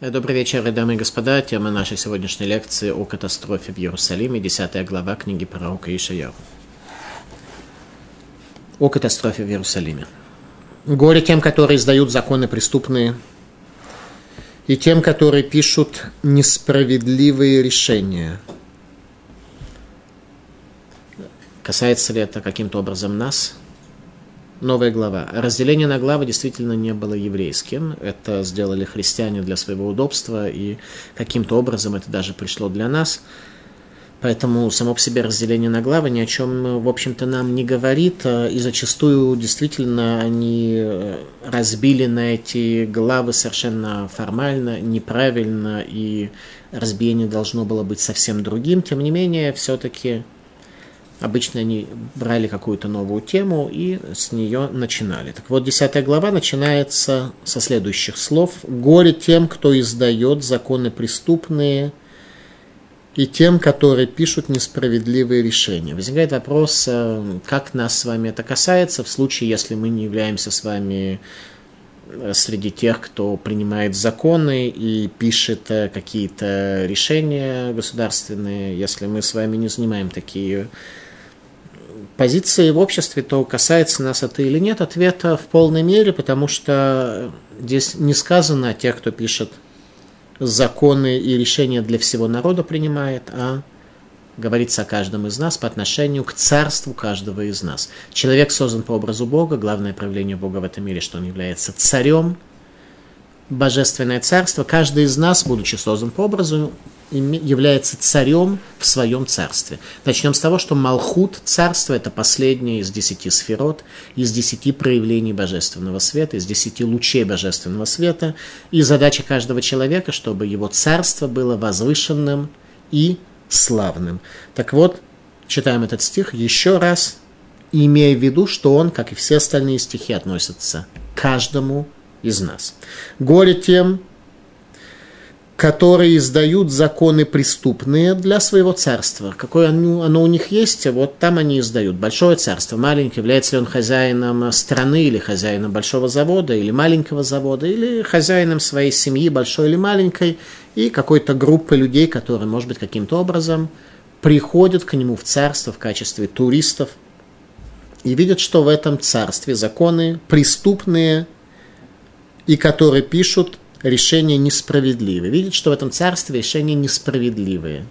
Добрый вечер, дамы и господа. Тема нашей сегодняшней лекции о катастрофе в Иерусалиме, 10 глава книги пророка Ишаяу. О катастрофе в Иерусалиме. Горе тем, которые издают законы преступные, и тем, которые пишут несправедливые решения. Касается ли это каким-то образом нас? Новая глава. Разделение на главы действительно не было еврейским. Это сделали христиане для своего удобства, и каким-то образом это даже пришло для нас. Поэтому само по себе разделение на главы ни о чем, в общем-то, нам не говорит, и зачастую действительно они э, разбили на эти главы совершенно формально, неправильно, и разбиение должно было быть совсем другим. Тем не менее, все-таки Обычно они брали какую-то новую тему и с нее начинали. Так вот, 10 глава начинается со следующих слов. «Горе тем, кто издает законы преступные, и тем, которые пишут несправедливые решения». Возникает вопрос, э, как нас с вами это касается в случае, если мы не являемся с вами э, среди тех, кто принимает законы и пишет э, какие-то решения государственные, если мы с вами не занимаем такие позиции в обществе, то касается нас это или нет, ответа в полной мере, потому что здесь не сказано о тех, кто пишет законы и решения для всего народа принимает, а говорится о каждом из нас по отношению к царству каждого из нас. Человек создан по образу Бога, главное проявление Бога в этом мире, что он является царем, божественное царство. Каждый из нас, будучи создан по образу является царем в своем царстве. Начнем с того, что Малхут, царство, это последнее из десяти сферот, из десяти проявлений божественного света, из десяти лучей божественного света. И задача каждого человека, чтобы его царство было возвышенным и славным. Так вот, читаем этот стих еще раз, имея в виду, что он, как и все остальные стихи, относится к каждому из нас. Горе тем, которые издают законы преступные для своего царства. Какое оно, оно у них есть, вот там они издают. Большое царство, маленькое, является ли он хозяином страны или хозяином большого завода или маленького завода, или хозяином своей семьи, большой или маленькой, и какой-то группы людей, которые, может быть, каким-то образом приходят к нему в царство в качестве туристов и видят, что в этом царстве законы преступные, и которые пишут решения несправедливые. Видят, что в этом царстве решения несправедливые.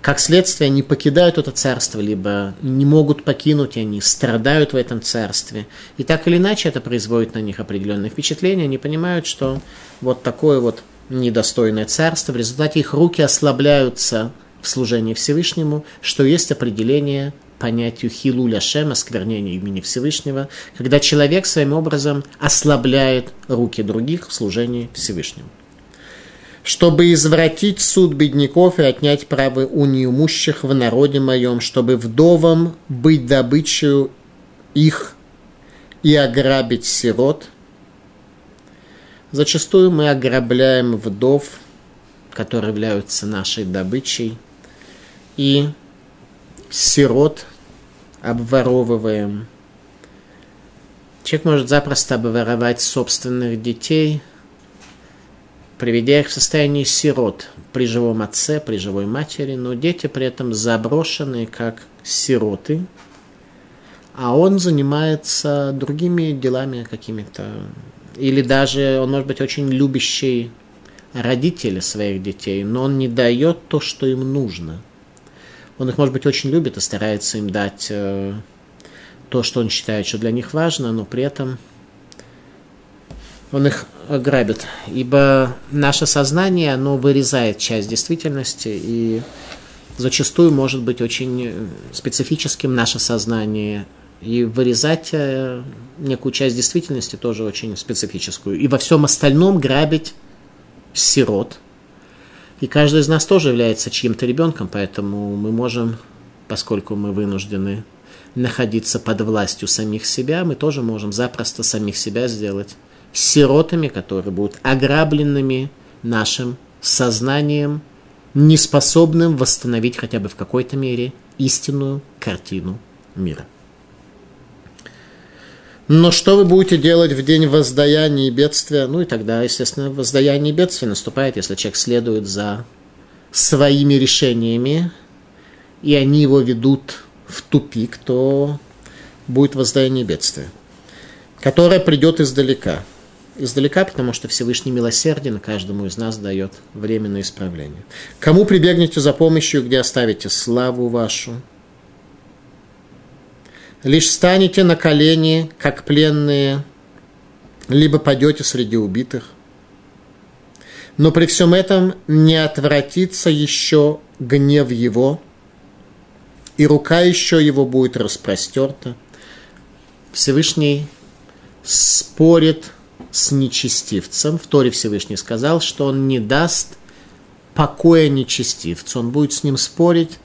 Как следствие, они покидают это царство, либо не могут покинуть, они страдают в этом царстве. И так или иначе это производит на них определенное впечатление. Они понимают, что вот такое вот недостойное царство, в результате их руки ослабляются в служении Всевышнему, что есть определение понятию хилуля шем, осквернения имени Всевышнего, когда человек своим образом ослабляет руки других в служении Всевышнему. Чтобы извратить суд бедняков и отнять право у неимущих в народе моем, чтобы вдовам быть добычей их и ограбить сирот. Зачастую мы ограбляем вдов, которые являются нашей добычей, и сирот, обворовываем. Человек может запросто обворовать собственных детей, приведя их в состояние сирот при живом отце, при живой матери, но дети при этом заброшены как сироты, а он занимается другими делами какими-то. Или даже он может быть очень любящий родители своих детей, но он не дает то, что им нужно – он их, может быть, очень любит и старается им дать э, то, что он считает, что для них важно, но при этом он их грабит. Ибо наше сознание, оно вырезает часть действительности, и зачастую может быть очень специфическим наше сознание, и вырезать э, некую часть действительности тоже очень специфическую. И во всем остальном грабить сирот – и каждый из нас тоже является чьим-то ребенком, поэтому мы можем, поскольку мы вынуждены находиться под властью самих себя, мы тоже можем запросто самих себя сделать сиротами, которые будут ограбленными нашим сознанием, неспособным восстановить хотя бы в какой-то мере истинную картину мира. Но что вы будете делать в день воздаяния и бедствия? Ну и тогда, естественно, воздаяние и бедствие наступает, если человек следует за своими решениями, и они его ведут в тупик, то будет воздаяние и бедствие, которое придет издалека. Издалека, потому что Всевышний милосерден, каждому из нас дает временное исправление. Кому прибегнете за помощью, где оставите славу вашу – лишь станете на колени, как пленные, либо пойдете среди убитых. Но при всем этом не отвратится еще гнев его, и рука еще его будет распростерта. Всевышний спорит с нечестивцем. В Торе Всевышний сказал, что он не даст покоя нечестивцу. Он будет с ним спорить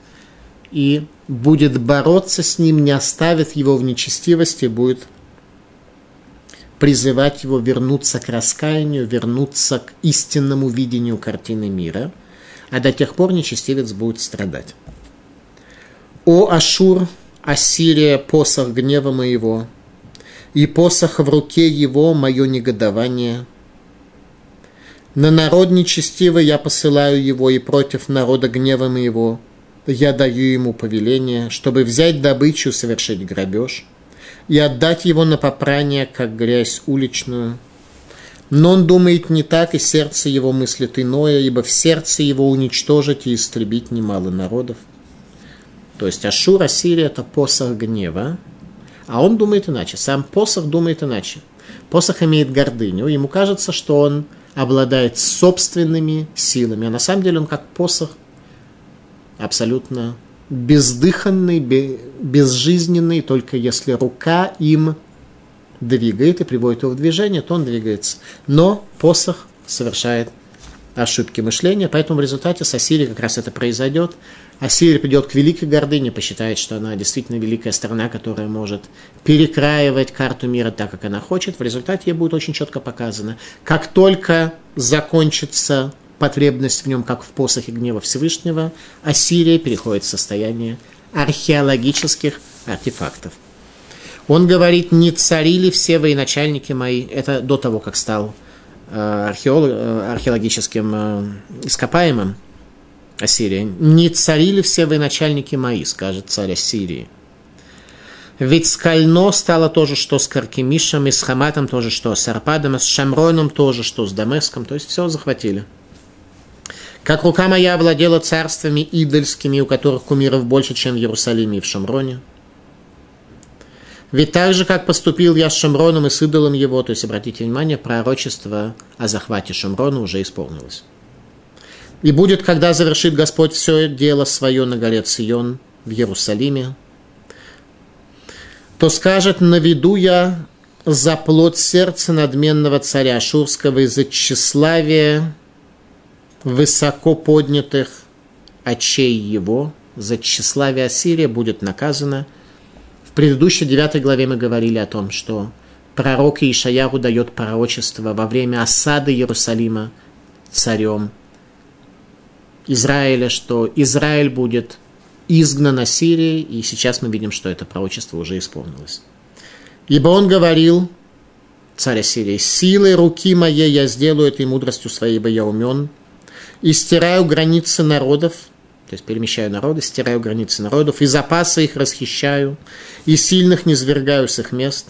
и будет бороться с ним, не оставит его в нечестивости, будет призывать его вернуться к раскаянию, вернуться к истинному видению картины мира, а до тех пор нечестивец будет страдать. «О Ашур, Ассирия, посох гнева моего, и посох в руке его мое негодование. На народ нечестивый я посылаю его, и против народа гнева моего я даю ему повеление, чтобы взять добычу, совершить грабеж и отдать его на попрание, как грязь уличную. Но он думает не так, и сердце его мыслит иное, ибо в сердце его уничтожить и истребить немало народов. То есть Ашур, Ассирия – это посох гнева, а он думает иначе. Сам посох думает иначе. Посох имеет гордыню, ему кажется, что он обладает собственными силами, а на самом деле он как посох – абсолютно бездыханный, безжизненный, только если рука им двигает и приводит его в движение, то он двигается. Но посох совершает ошибки мышления, поэтому в результате с Ассирией как раз это произойдет. Ассирия придет к великой гордыне, посчитает, что она действительно великая страна, которая может перекраивать карту мира так, как она хочет. В результате ей будет очень четко показано, как только закончится потребность в нем, как в посохе гнева Всевышнего, Ассирия переходит в состояние археологических артефактов. Он говорит, не царили все военачальники мои, это до того, как стал э, археолог, э, археологическим э, ископаемым Ассирия, не царили все военачальники мои, скажет царь Ассирии. Ведь скально стало то же, что с Каркемишем, и с Хаматом то же, что с Арпадом, и с Шамроном то же, что с Дамеском, то есть все захватили. Как рука моя владела царствами идольскими, у которых кумиров больше, чем в Иерусалиме и в Шамроне. Ведь так же, как поступил я с Шамроном и с идолом его, то есть, обратите внимание, пророчество о захвате Шамрона уже исполнилось. И будет, когда завершит Господь все дело свое на горе Цион в Иерусалиме, то скажет, наведу я за плод сердца надменного царя Шурского из-за тщеславия высоко поднятых очей его, за тщеславие Ассирия будет наказана. В предыдущей девятой главе мы говорили о том, что пророк Ишаяру дает пророчество во время осады Иерусалима царем Израиля, что Израиль будет изгнан Ассирией, и сейчас мы видим, что это пророчество уже исполнилось. Ибо он говорил, царь Ассирии, «Силой руки моей я сделаю это и мудростью своей, ибо я умен, и стираю границы народов, то есть перемещаю народы, стираю границы народов, и запасы их расхищаю, и сильных не свергаю с их мест.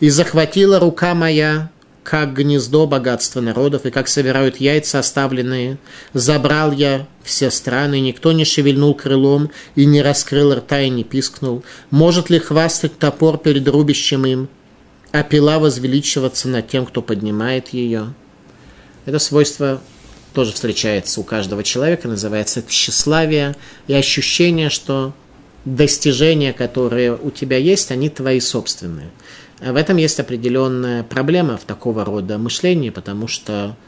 И захватила рука моя, как гнездо богатства народов, и как собирают яйца оставленные, забрал я все страны, никто не шевельнул крылом, и не раскрыл рта, и не пискнул. Может ли хвастать топор перед рубящим им, а пила возвеличиваться над тем, кто поднимает ее? Это свойство тоже встречается у каждого человека, называется тщеславие и ощущение, что достижения, которые у тебя есть, они твои собственные. А в этом есть определенная проблема в такого рода мышлении, потому что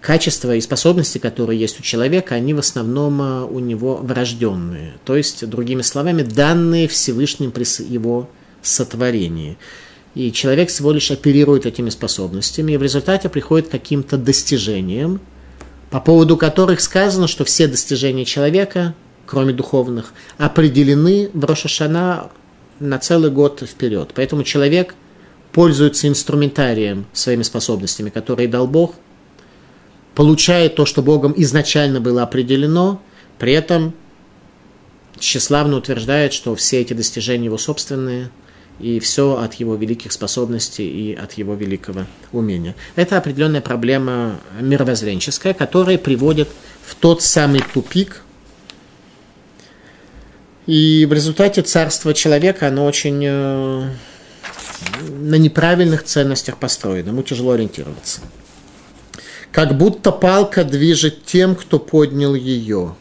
качества и способности, которые есть у человека, они в основном а, у него врожденные. То есть, другими словами, данные Всевышним при его сотворении. И человек всего лишь оперирует этими способностями, и в результате приходит к каким-то достижениям, по поводу которых сказано, что все достижения человека, кроме духовных, определены в Рошашана на целый год вперед. Поэтому человек пользуется инструментарием своими способностями, которые дал Бог, получает то, что Богом изначально было определено, при этом тщеславно утверждает, что все эти достижения его собственные, и все от его великих способностей и от его великого умения. Это определенная проблема мировоззренческая, которая приводит в тот самый тупик, и в результате царство человека, оно очень э, на неправильных ценностях построено, ему тяжело ориентироваться. Как будто палка движет тем, кто поднял ее.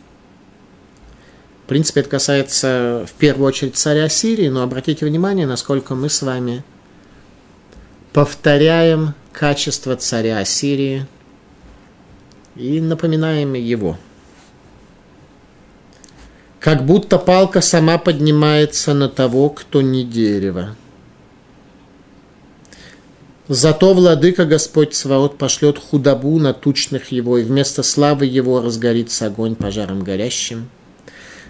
Принципе, это касается в первую очередь царя Сирии, но обратите внимание, насколько мы с вами повторяем качество царя Сирии и напоминаем его – как будто палка сама поднимается на того, кто не дерево. Зато владыка Господь Сваот пошлет худобу на тучных его, и вместо славы его разгорится огонь пожаром горящим.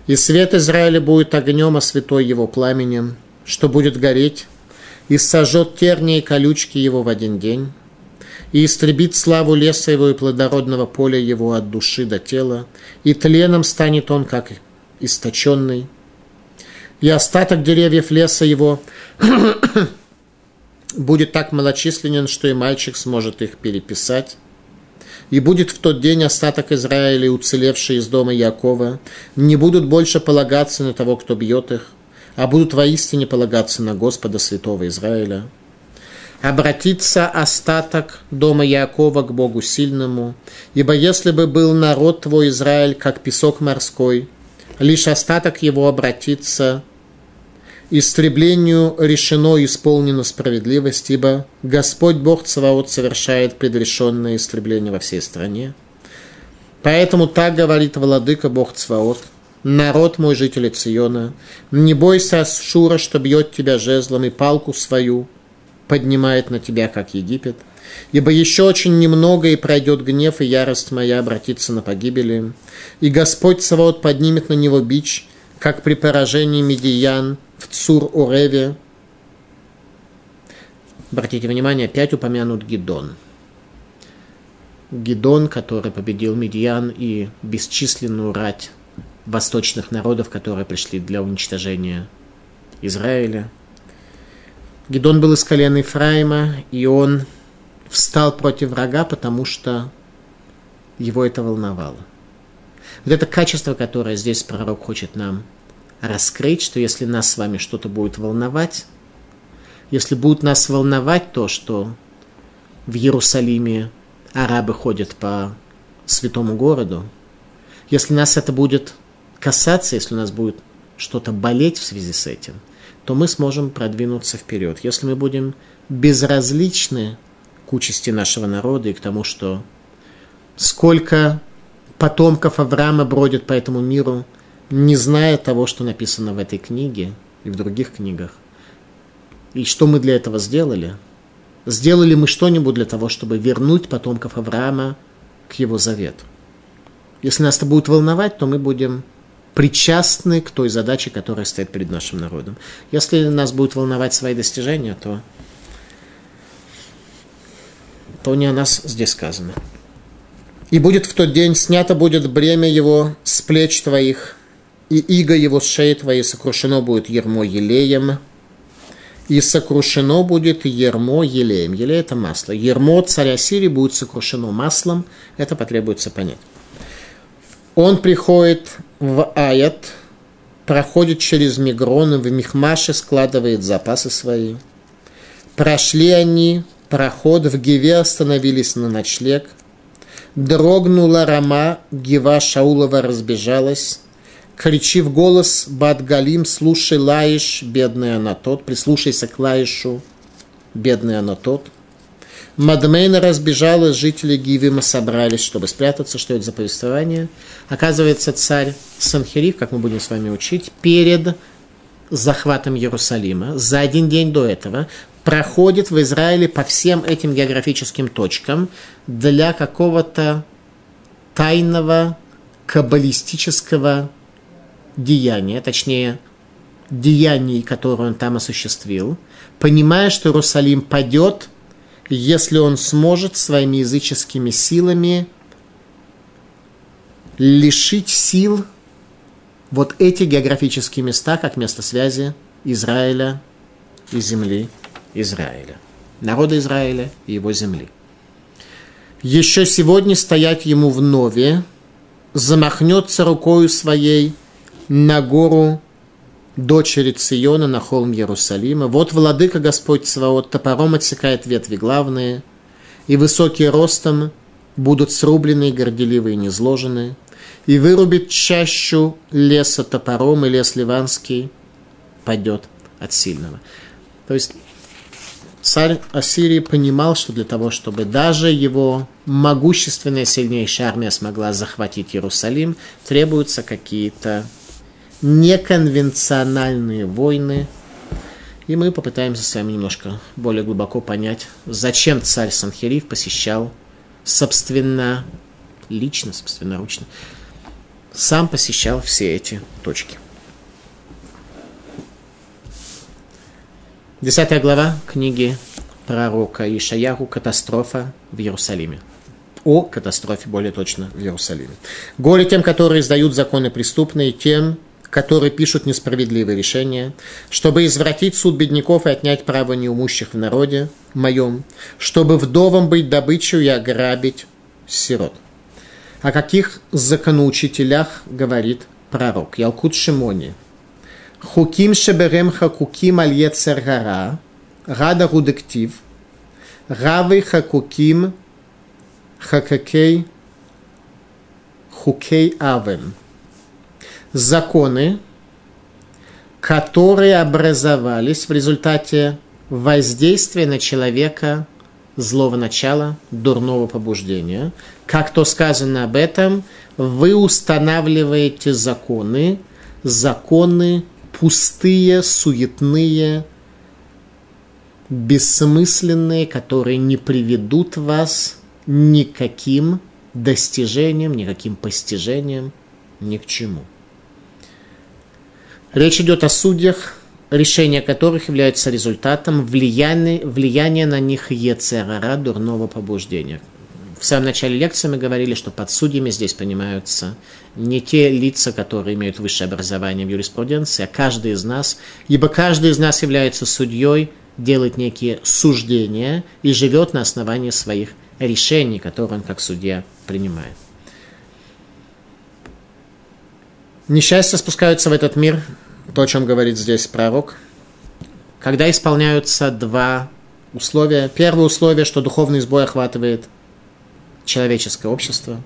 И свет Израиля будет огнем, а святой его пламенем, что будет гореть, и сожжет тернии и колючки его в один день, и истребит славу леса его и плодородного поля его от души до тела, и тленом станет он, как источенный, и остаток деревьев леса его будет так малочисленен, что и мальчик сможет их переписать. И будет в тот день остаток Израиля, уцелевший из дома Якова, не будут больше полагаться на того, кто бьет их, а будут воистине полагаться на Господа Святого Израиля. Обратится остаток дома Якова к Богу сильному, ибо если бы был народ твой Израиль, как песок морской, лишь остаток его обратится истреблению решено исполнена справедливость, ибо Господь Бог Цаваот совершает предрешенное истребление во всей стране. Поэтому так говорит владыка Бог Цваот, народ мой, жители Циона, не бойся Шура, что бьет тебя жезлом и палку свою поднимает на тебя, как Египет – Ибо еще очень немного, и пройдет гнев, и ярость моя обратится на погибели. И Господь Саваот поднимет на него бич, как при поражении Медиян в Цур-Уреве. Обратите внимание, опять упомянут Гидон. Гидон, который победил Медиян и бесчисленную рать восточных народов, которые пришли для уничтожения Израиля. Гидон был из колена Ефраима, и он встал против врага, потому что его это волновало. Вот это качество, которое здесь пророк хочет нам раскрыть, что если нас с вами что-то будет волновать, если будет нас волновать то, что в Иерусалиме арабы ходят по святому городу, если нас это будет касаться, если у нас будет что-то болеть в связи с этим, то мы сможем продвинуться вперед. Если мы будем безразличны к участи нашего народа и к тому, что сколько потомков Авраама бродят по этому миру, не зная того, что написано в этой книге и в других книгах. И что мы для этого сделали? Сделали мы что-нибудь для того, чтобы вернуть потомков Авраама к его завету? Если нас это будет волновать, то мы будем причастны к той задаче, которая стоит перед нашим народом. Если нас будет волновать свои достижения, то то не о нас здесь сказано. И будет в тот день снято будет бремя его с плеч твоих, и иго его с шеи твоей сокрушено будет ермо елеем, и сокрушено будет ермо елеем. Елей – это масло. Ермо царя Сирии будет сокрушено маслом. Это потребуется понять. Он приходит в Аят, проходит через Мигрон, в Михмаше складывает запасы свои. Прошли они проход в Гиве остановились на ночлег. Дрогнула Рама, Гива Шаулова разбежалась. Кричи в голос, Бадгалим, слушай Лаиш, бедный Анатот, прислушайся к Лаишу, бедный Анатот. Мадмейна разбежалась, жители Гивима собрались, чтобы спрятаться. Что это за повествование? Оказывается, царь Санхериф, как мы будем с вами учить, перед захватом Иерусалима, за один день до этого, проходит в Израиле по всем этим географическим точкам для какого-то тайного каббалистического деяния, точнее, деяний, которые он там осуществил, понимая, что Иерусалим падет, если он сможет своими языческими силами лишить сил вот эти географические места, как место связи Израиля и земли Израиля, народа Израиля и его земли. Еще сегодня стоять ему в нове, замахнется рукою своей на гору дочери Циона на холм Иерусалима. Вот владыка Господь Цваот топором отсекает ветви главные, и высокие ростом будут срублены, горделивые и незложенные, и вырубит чащу леса топором, и лес ливанский падет от сильного. То есть царь Ассирии понимал, что для того, чтобы даже его могущественная сильнейшая армия смогла захватить Иерусалим, требуются какие-то неконвенциональные войны. И мы попытаемся с вами немножко более глубоко понять, зачем царь Санхериф посещал собственно, лично, собственноручно, сам посещал все эти точки. Десятая глава книги пророка Ишаяху «Катастрофа в Иерусалиме». О катастрофе, более точно, в Иерусалиме. Горе тем, которые издают законы преступные, тем, которые пишут несправедливые решения, чтобы извратить суд бедняков и отнять право неумущих в народе моем, чтобы вдовом быть добычей и ограбить сирот. О каких законоучителях говорит пророк? Ялкут Шимони. Хуким шеберем хакуким алье цергара, рада рудектив, равы хакуким хакакей хукей авем – Законы, которые образовались в результате воздействия на человека злого начала, дурного побуждения. Как то сказано об этом, вы устанавливаете законы, законы пустые, суетные, бессмысленные, которые не приведут вас никаким достижением, никаким постижением, ни к чему. Речь идет о судьях, решения которых являются результатом влияния, влияния на них ецерара, дурного побуждения – в самом начале лекции мы говорили, что под судьями здесь понимаются не те лица, которые имеют высшее образование в юриспруденции, а каждый из нас, ибо каждый из нас является судьей, делает некие суждения и живет на основании своих решений, которые он как судья принимает. Несчастья спускаются в этот мир, то, о чем говорит здесь пророк, когда исполняются два условия. Первое условие, что духовный сбой охватывает человеческое общество.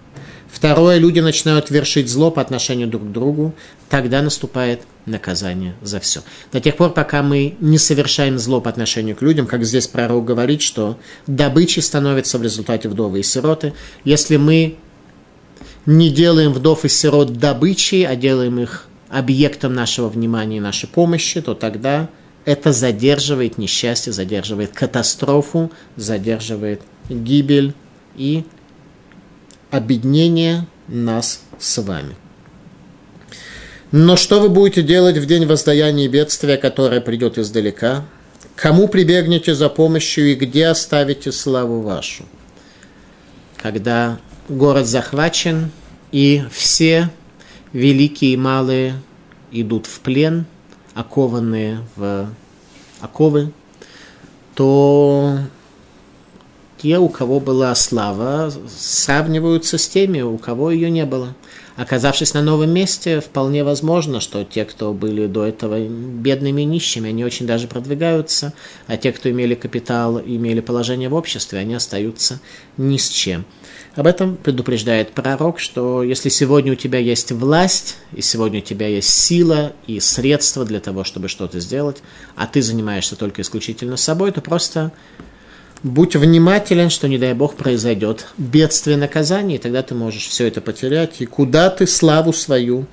Второе, люди начинают вершить зло по отношению друг к другу, тогда наступает наказание за все. До тех пор, пока мы не совершаем зло по отношению к людям, как здесь пророк говорит, что добычей становятся в результате вдовы и сироты. Если мы не делаем вдов и сирот добычей, а делаем их объектом нашего внимания и нашей помощи, то тогда это задерживает несчастье, задерживает катастрофу, задерживает гибель и объединение нас с вами. Но что вы будете делать в день воздаяния бедствия, которое придет издалека? Кому прибегнете за помощью и где оставите славу вашу? Когда город захвачен, и все великие и малые идут в плен, окованные в оковы, то те, у кого была слава, сравниваются с теми, у кого ее не было. Оказавшись на новом месте, вполне возможно, что те, кто были до этого бедными и нищими, они очень даже продвигаются, а те, кто имели капитал, имели положение в обществе, они остаются ни с чем. Об этом предупреждает пророк, что если сегодня у тебя есть власть, и сегодня у тебя есть сила и средства для того, чтобы что-то сделать, а ты занимаешься только исключительно собой, то просто будь внимателен, что, не дай Бог, произойдет бедствие наказание, и тогда ты можешь все это потерять, и куда ты славу свою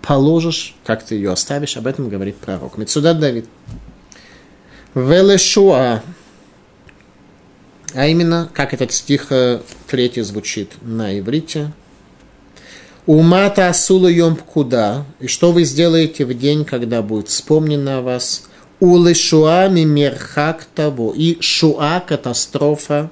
положишь, как ты ее оставишь, об этом говорит пророк. Мецудат Давид. Велешуа. А именно, как этот стих э, третий звучит на иврите. Умата асула куда? И что вы сделаете в день, когда будет вспомнено о вас? Улы шуа мимерхак того. И шуа – катастрофа,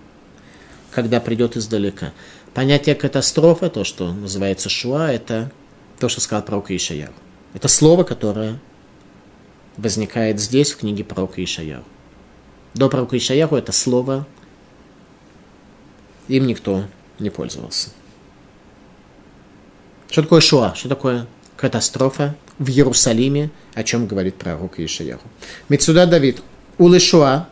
когда придет издалека. Понятие катастрофа, то, что называется шуа, это то, что сказал пророк Ишаяр. Это слово, которое возникает здесь, в книге пророка Ишаяр. До пророка Ишаяру это слово, им никто не пользовался. Что такое шуа? Что такое катастрофа в Иерусалиме, о чем говорит пророк Ишаяху? Мецуда Давид. Улышуа.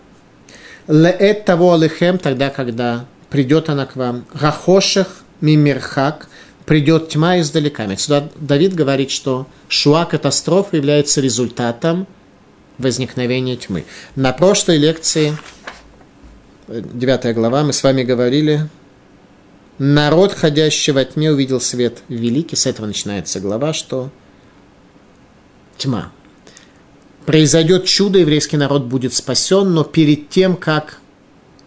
Леэт того алехем, тогда, когда придет она к вам. Рахошех мимирхак, придет тьма издалека. Сюда Давид говорит, что шуа катастрофа является результатом возникновения тьмы. На прошлой лекции, 9 глава, мы с вами говорили, народ, ходящий во тьме, увидел свет великий. С этого начинается глава, что тьма. Произойдет чудо, еврейский народ будет спасен, но перед тем, как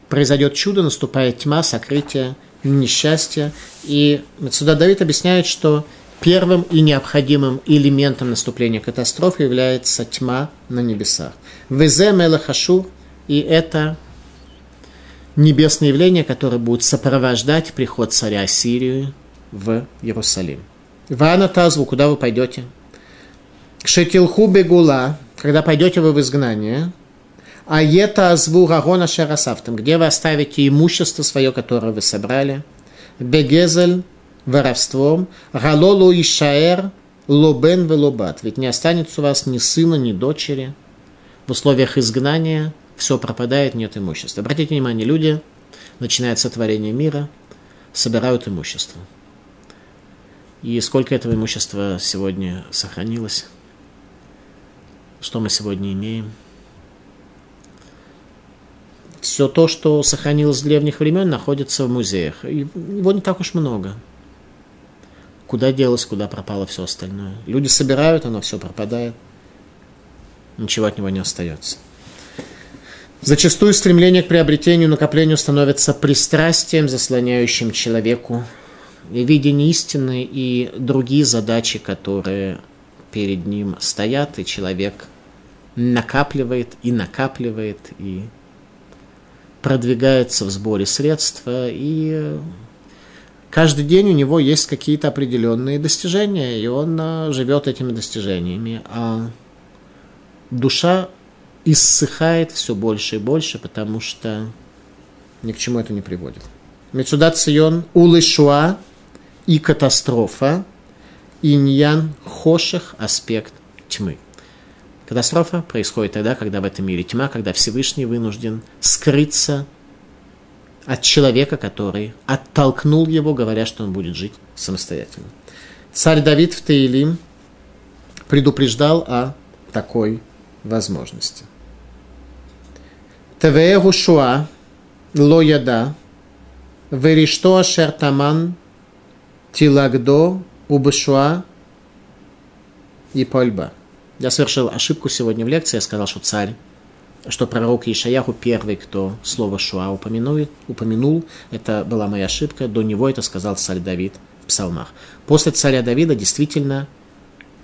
произойдет чудо, наступает тьма, сокрытие, несчастье. И сюда Давид объясняет, что первым и необходимым элементом наступления катастрофы является тьма на небесах. Везе Мелахашур, и это небесное явление, которое будет сопровождать приход царя Ассирии в Иерусалим. Вана Тазву, куда вы пойдете? Кшетилху Бегула, когда пойдете вы в изгнание – а ета азву рагона шарасавтам, где вы оставите имущество свое, которое вы собрали, бегезель, воровством, галолу и шаэр, лобен велобат, ведь не останется у вас ни сына, ни дочери. В условиях изгнания все пропадает, нет имущества. Обратите внимание, люди, начинают сотворение мира, собирают имущество. И сколько этого имущества сегодня сохранилось? Что мы сегодня имеем? все то, что сохранилось с древних времен, находится в музеях. И его не так уж много. Куда делось, куда пропало все остальное. Люди собирают, оно все пропадает. Ничего от него не остается. Зачастую стремление к приобретению, накоплению становится пристрастием, заслоняющим человеку видение истины и другие задачи, которые перед ним стоят, и человек накапливает и накапливает, и продвигается в сборе средств, и каждый день у него есть какие-то определенные достижения, и он а, живет этими достижениями. А душа иссыхает все больше и больше, потому что ни к чему это не приводит. Мецуда Цион, Улышуа и катастрофа, иньян хоших аспект тьмы. Катастрофа происходит тогда, когда в этом мире тьма, когда Всевышний вынужден скрыться от человека, который оттолкнул его, говоря, что он будет жить самостоятельно. Царь Давид в Таилим предупреждал о такой возможности. Твее Гушуа ло яда веришто ашер таман тилагдо убышуа и польба. Я совершил ошибку сегодня в лекции. Я сказал, что царь, что пророк Ишаяху первый, кто слово Шуа упомянул, упомянул. Это была моя ошибка. До него это сказал царь Давид в псалмах. После царя Давида действительно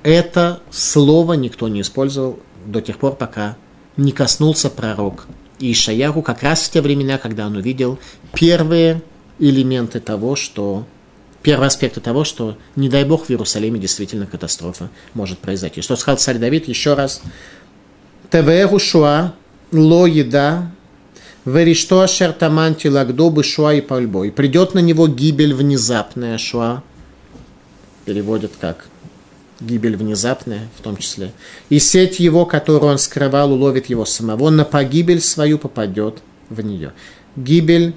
это слово никто не использовал до тех пор, пока не коснулся пророк Ишаяху как раз в те времена, когда он увидел первые элементы того, что первый аспект того, что, не дай бог, в Иерусалиме действительно катастрофа может произойти. Что сказал царь Давид еще раз. Твееру шуа, ло еда, веришто ашер таманти лагдо шуа и пальбо. И придет на него гибель внезапная шуа. Переводят как гибель внезапная, в том числе. И сеть его, которую он скрывал, уловит его самого, на погибель свою попадет в нее. Гибель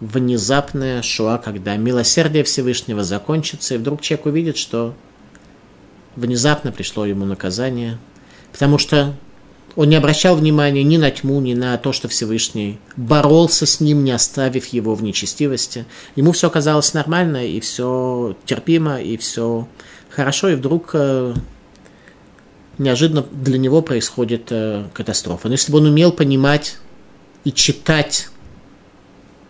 внезапная шуа, когда милосердие Всевышнего закончится, и вдруг человек увидит, что внезапно пришло ему наказание, потому что он не обращал внимания ни на тьму, ни на то, что Всевышний боролся с ним, не оставив его в нечестивости. Ему все казалось нормально, и все терпимо, и все хорошо, и вдруг э, неожиданно для него происходит э, катастрофа. Но если бы он умел понимать и читать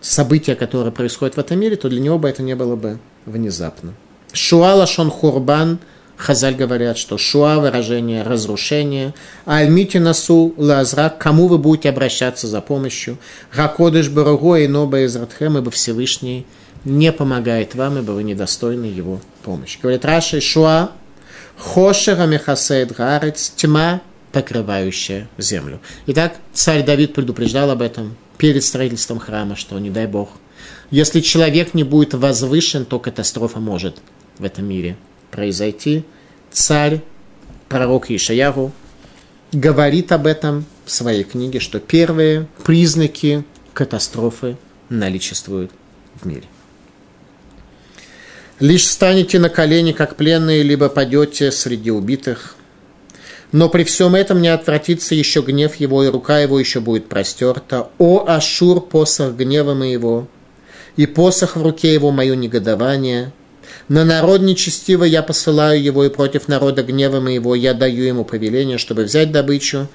события, которые происходят в этом мире, то для него бы это не было бы внезапно. Шуа лашон хурбан, Хазаль говорят, что шуа выражение разрушения, а альмити насу лазрак, кому вы будете обращаться за помощью, гакодыш баруго и ноба из Радхем, ибо Всевышний не помогает вам, ибо вы недостойны его помощи. Говорит Раши, шуа, хошера мехасейд гарец, тьма, покрывающая землю. Итак, царь Давид предупреждал об этом перед строительством храма, что не дай Бог, если человек не будет возвышен, то катастрофа может в этом мире произойти. Царь, пророк Ишаяру, говорит об этом в своей книге, что первые признаки катастрофы наличествуют в мире. Лишь станете на колени, как пленные, либо падете среди убитых. Но при всем этом не отвратится еще гнев его, и рука его еще будет простерта. О, Ашур, посох гнева моего, и посох в руке его мое негодование – на народ нечестивый я посылаю его, и против народа гнева моего я даю ему повеление, чтобы взять добычу,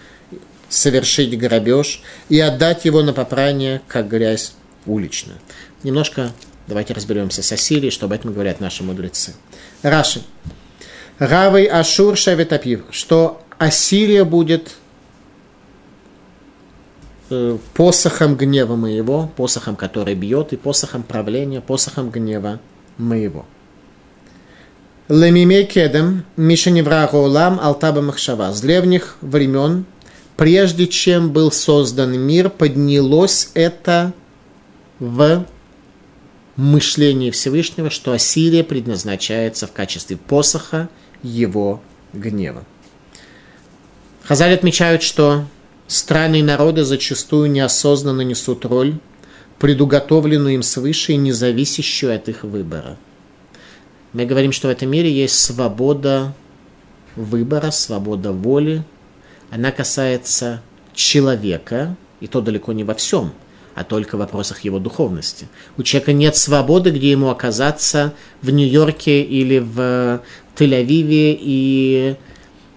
совершить грабеж и отдать его на попрание, как грязь уличную. Немножко давайте разберемся с Ассирией, что об этом говорят наши мудрецы. Раши. Равой Ашур Шаветапив, что Ассирия будет э, посохом гнева моего, посохом, который бьет, и посохом правления, посохом гнева моего. Лемиме кедем, Мишеневра Олам, Алтаба Махшава. С древних времен, прежде чем был создан мир, поднялось это в мышлении Всевышнего, что Ассирия предназначается в качестве посоха его гнева. Хазаль отмечают, что страны и народы зачастую неосознанно несут роль, предуготовленную им свыше и независящую от их выбора – мы говорим, что в этом мире есть свобода выбора, свобода воли. Она касается человека, и то далеко не во всем, а только в вопросах его духовности. У человека нет свободы, где ему оказаться в Нью-Йорке или в Тель-Авиве, и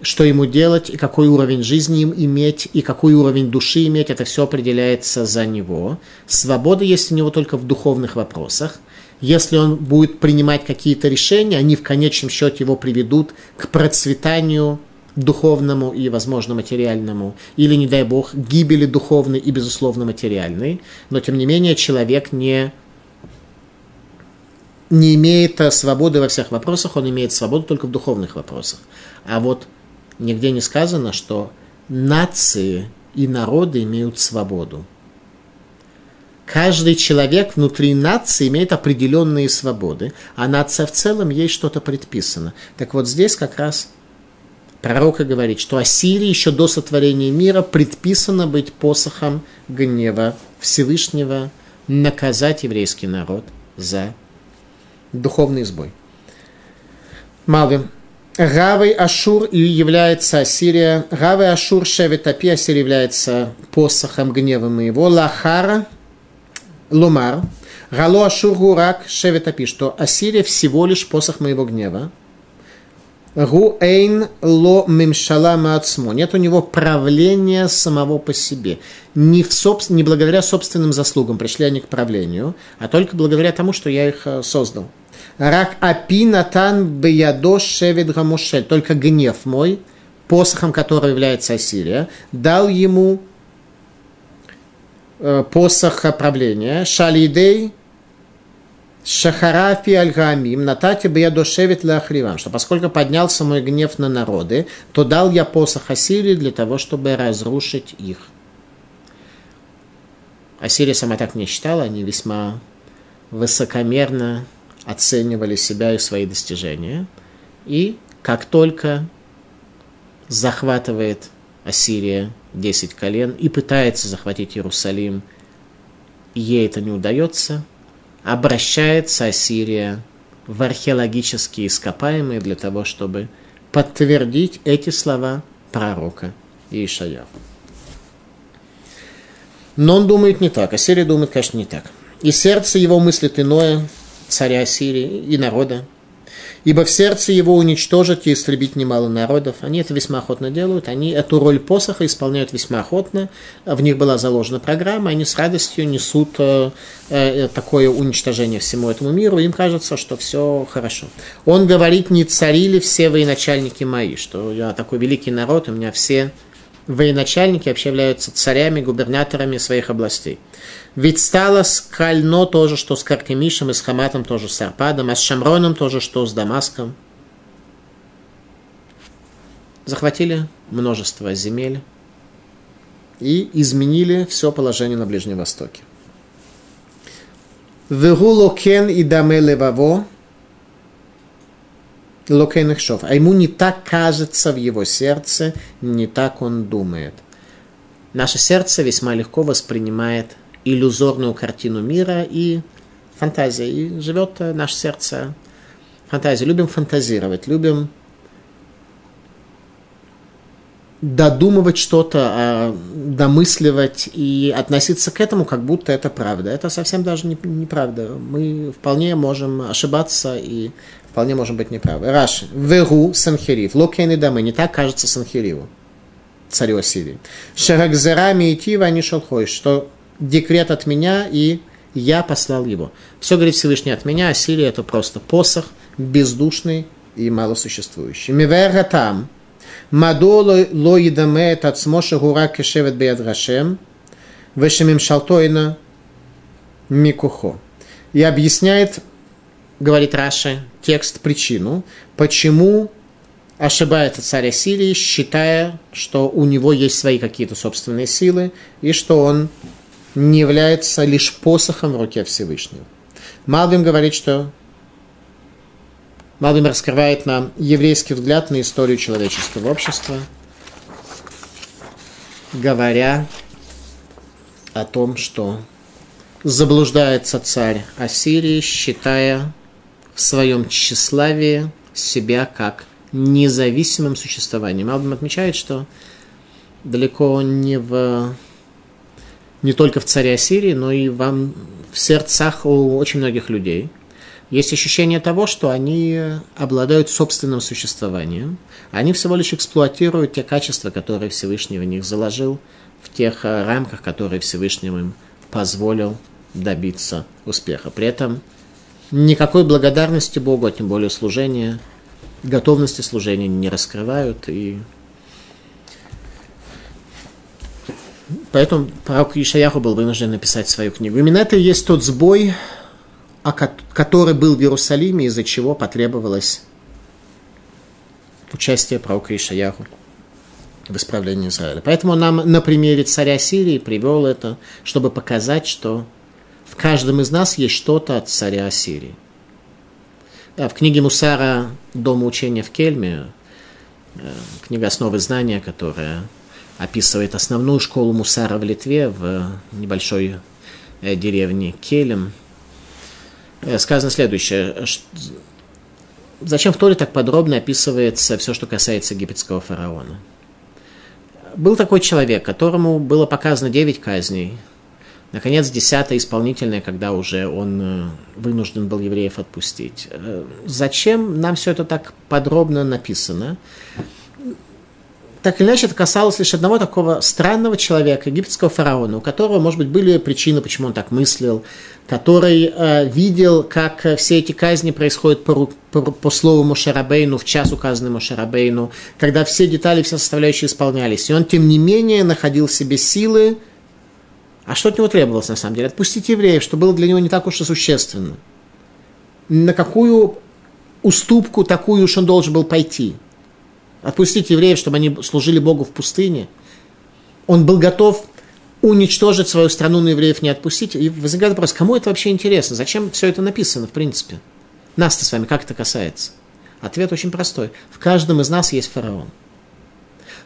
что ему делать, и какой уровень жизни им иметь, и какой уровень души иметь, это все определяется за него. Свобода есть у него только в духовных вопросах – если он будет принимать какие-то решения, они в конечном счете его приведут к процветанию духовному и, возможно, материальному, или, не дай бог, гибели духовной и, безусловно, материальной. Но, тем не менее, человек не, не имеет свободы во всех вопросах, он имеет свободу только в духовных вопросах. А вот нигде не сказано, что нации и народы имеют свободу каждый человек внутри нации имеет определенные свободы, а нация в целом ей что-то предписано. Так вот здесь как раз пророк говорит, что Ассирии еще до сотворения мира предписано быть посохом гнева Всевышнего, наказать еврейский народ за духовный сбой. Малвим. Гавой Ашур и является Ассирия. Гавой Ашур Шеветапи Ассирия является посохом гнева моего. Лахара Лумар, Гало Ашургу Рак Шеветапи, что Ассирия всего лишь посох моего гнева. Гу Эйн Ло Мимшала Маацмо. Нет у него правления самого по себе. Не, в собс... не благодаря собственным заслугам пришли они к правлению, а только благодаря тому, что я их э, создал. Рак Апи Натан Беядо Шевет Гамушель. Только гнев мой, посохом которого является Ассирия, дал ему Э, посох правления, шалидей шахарафи аль-гамим, натати бы я дошевит лахривам, что поскольку поднялся мой гнев на народы, то дал я посох Ассирии для того, чтобы разрушить их. Ассирия сама так не считала, они весьма высокомерно оценивали себя и свои достижения. И как только захватывает Ассирия 10 колен и пытается захватить Иерусалим, ей это не удается, обращается Ассирия в археологические ископаемые для того, чтобы подтвердить эти слова пророка Ишаяу. Но он думает не так, Ассирия думает, конечно, не так. И сердце его мыслит иное, царя Ассирии и народа. Ибо в сердце его уничтожить и истребить немало народов. Они это весьма охотно делают, они эту роль посоха исполняют весьма охотно, в них была заложена программа, они с радостью несут э, э, такое уничтожение всему этому миру, им кажется, что все хорошо. Он говорит, не царили все военачальники мои, что я такой великий народ, у меня все военачальники вообще являются царями, губернаторами своих областей. Ведь стало с Кально тоже, что с Каркемишем, и с Хаматом тоже с Арпадом, а с Шамроном тоже, что с Дамаском. Захватили множество земель и изменили все положение на Ближнем Востоке. והוא לא כן ידמה ולבבו, לא כן А ему не так кажется в его сердце, не так он думает. Наше сердце весьма легко воспринимает иллюзорную картину мира и фантазия. И живет наше сердце фантазия. Любим фантазировать, любим додумывать что-то, а, домысливать и относиться к этому, как будто это правда. Это совсем даже не, неправда. Мы вполне можем ошибаться и вполне можем быть неправы. Раши. Веру Санхирив. Локейны дамы. Не так кажется Санхириву, царю Ассирии. Шарагзерами и Тива не шелхой. Что декрет от меня, и я послал его. Все, говорит Всевышний, от меня, а Сирия это просто посох, бездушный и малосуществующий. Мивера там, мадо ло едаме от смоша гура кешевет беяд Рашем, вешемим шалтойна микухо. И объясняет, говорит Раши, текст, причину, почему ошибается царь Ассирии, считая, что у него есть свои какие-то собственные силы, и что он не является лишь посохом в руке Всевышнего. Малбим говорит, что Малбим раскрывает нам еврейский взгляд на историю человеческого общества, говоря о том, что заблуждается царь Ассирии, считая в своем тщеславии себя как независимым существованием. Малбим отмечает, что далеко не в не только в царе Ассирии, но и вам в сердцах у очень многих людей. Есть ощущение того, что они обладают собственным существованием. Они всего лишь эксплуатируют те качества, которые Всевышний в них заложил, в тех э, рамках, которые Всевышний им позволил добиться успеха. При этом никакой благодарности Богу, а тем более служения, готовности служения не раскрывают и Поэтому пророк Ишаяху был вынужден написать свою книгу. Именно это и есть тот сбой, который был в Иерусалиме, из-за чего потребовалось участие пророка Ишаяху в исправлении Израиля. Поэтому он нам на примере царя Сирии привел это, чтобы показать, что в каждом из нас есть что-то от царя Сирии. Да, в книге Мусара «Дома учения в Кельме», э, книга «Основы знания», которая описывает основную школу Мусара в Литве, в небольшой э, деревне Келем. Э, сказано следующее. Зачем в Торе так подробно описывается все, что касается египетского фараона? Был такой человек, которому было показано 9 казней. Наконец, десятая исполнительная, когда уже он э, вынужден был евреев отпустить. Зачем нам все это так подробно написано? Так или иначе, это касалось лишь одного такого странного человека, египетского фараона, у которого, может быть, были причины, почему он так мыслил, который э, видел, как все эти казни происходят по, по, по слову Мошерабейну, в час указанный Мошерабейну, когда все детали, все составляющие исполнялись. И он, тем не менее, находил в себе силы, а что от него требовалось, на самом деле? Отпустить евреев, что было для него не так уж и существенно. На какую уступку такую уж он должен был пойти – отпустить евреев, чтобы они служили Богу в пустыне. Он был готов уничтожить свою страну, но евреев не отпустить. И возникает вопрос, кому это вообще интересно? Зачем все это написано, в принципе? Нас-то с вами как это касается? Ответ очень простой. В каждом из нас есть фараон.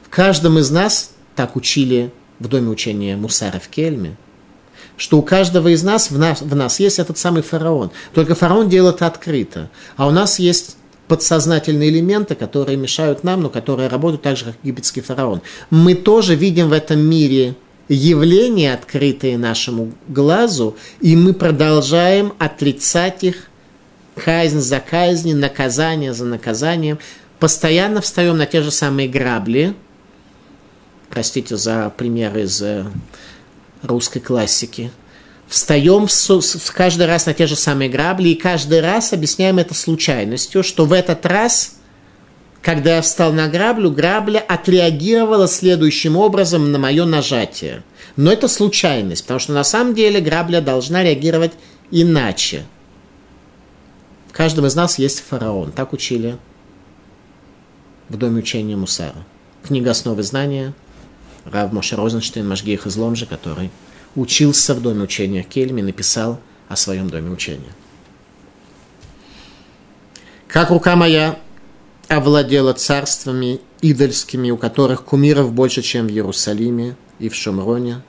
В каждом из нас, так учили в доме учения Мусара в Кельме, что у каждого из нас в, нас в нас есть этот самый фараон. Только фараон делает это открыто. А у нас есть подсознательные элементы, которые мешают нам, но которые работают так же, как египетский фараон. Мы тоже видим в этом мире явления, открытые нашему глазу, и мы продолжаем отрицать их казнь за казнью, наказание за наказанием. Постоянно встаем на те же самые грабли. Простите за пример из э, русской классики. Встаем каждый раз на те же самые грабли и каждый раз объясняем это случайностью, что в этот раз – когда я встал на граблю, грабля отреагировала следующим образом на мое нажатие. Но это случайность, потому что на самом деле грабля должна реагировать иначе. В каждом из нас есть фараон. Так учили в Доме учения Мусара. Книга «Основы знания» Рав Моше Розенштейн, Машгиих из Ломжи, который учился в Доме учения Кельми, написал о своем Доме учения. Как рука моя овладела царствами идольскими, у которых кумиров больше, чем в Иерусалиме и в Шумроне.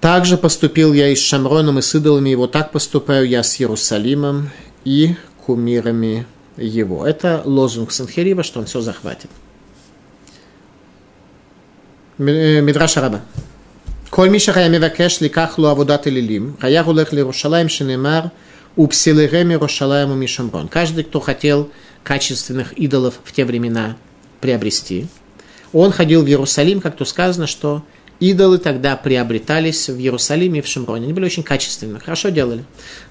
Также поступил я и с Шамроном, и с идолами его, так поступаю я с Иерусалимом и кумирами его. Это лозунг Санхерива, что он все захватит. Мидраша Раба. Коль Миша Хая Мевакеш Ликах Лу Авудат Лилим, Хая Гулех Ли Рушалаем Шинемар, Упсилереми Рушалаем Мишамрон. Каждый, кто хотел качественных идолов в те времена приобрести, он ходил в Иерусалим, как то сказано, что идолы тогда приобретались в Иерусалиме и в Шимроне. Они были очень качественны, хорошо делали.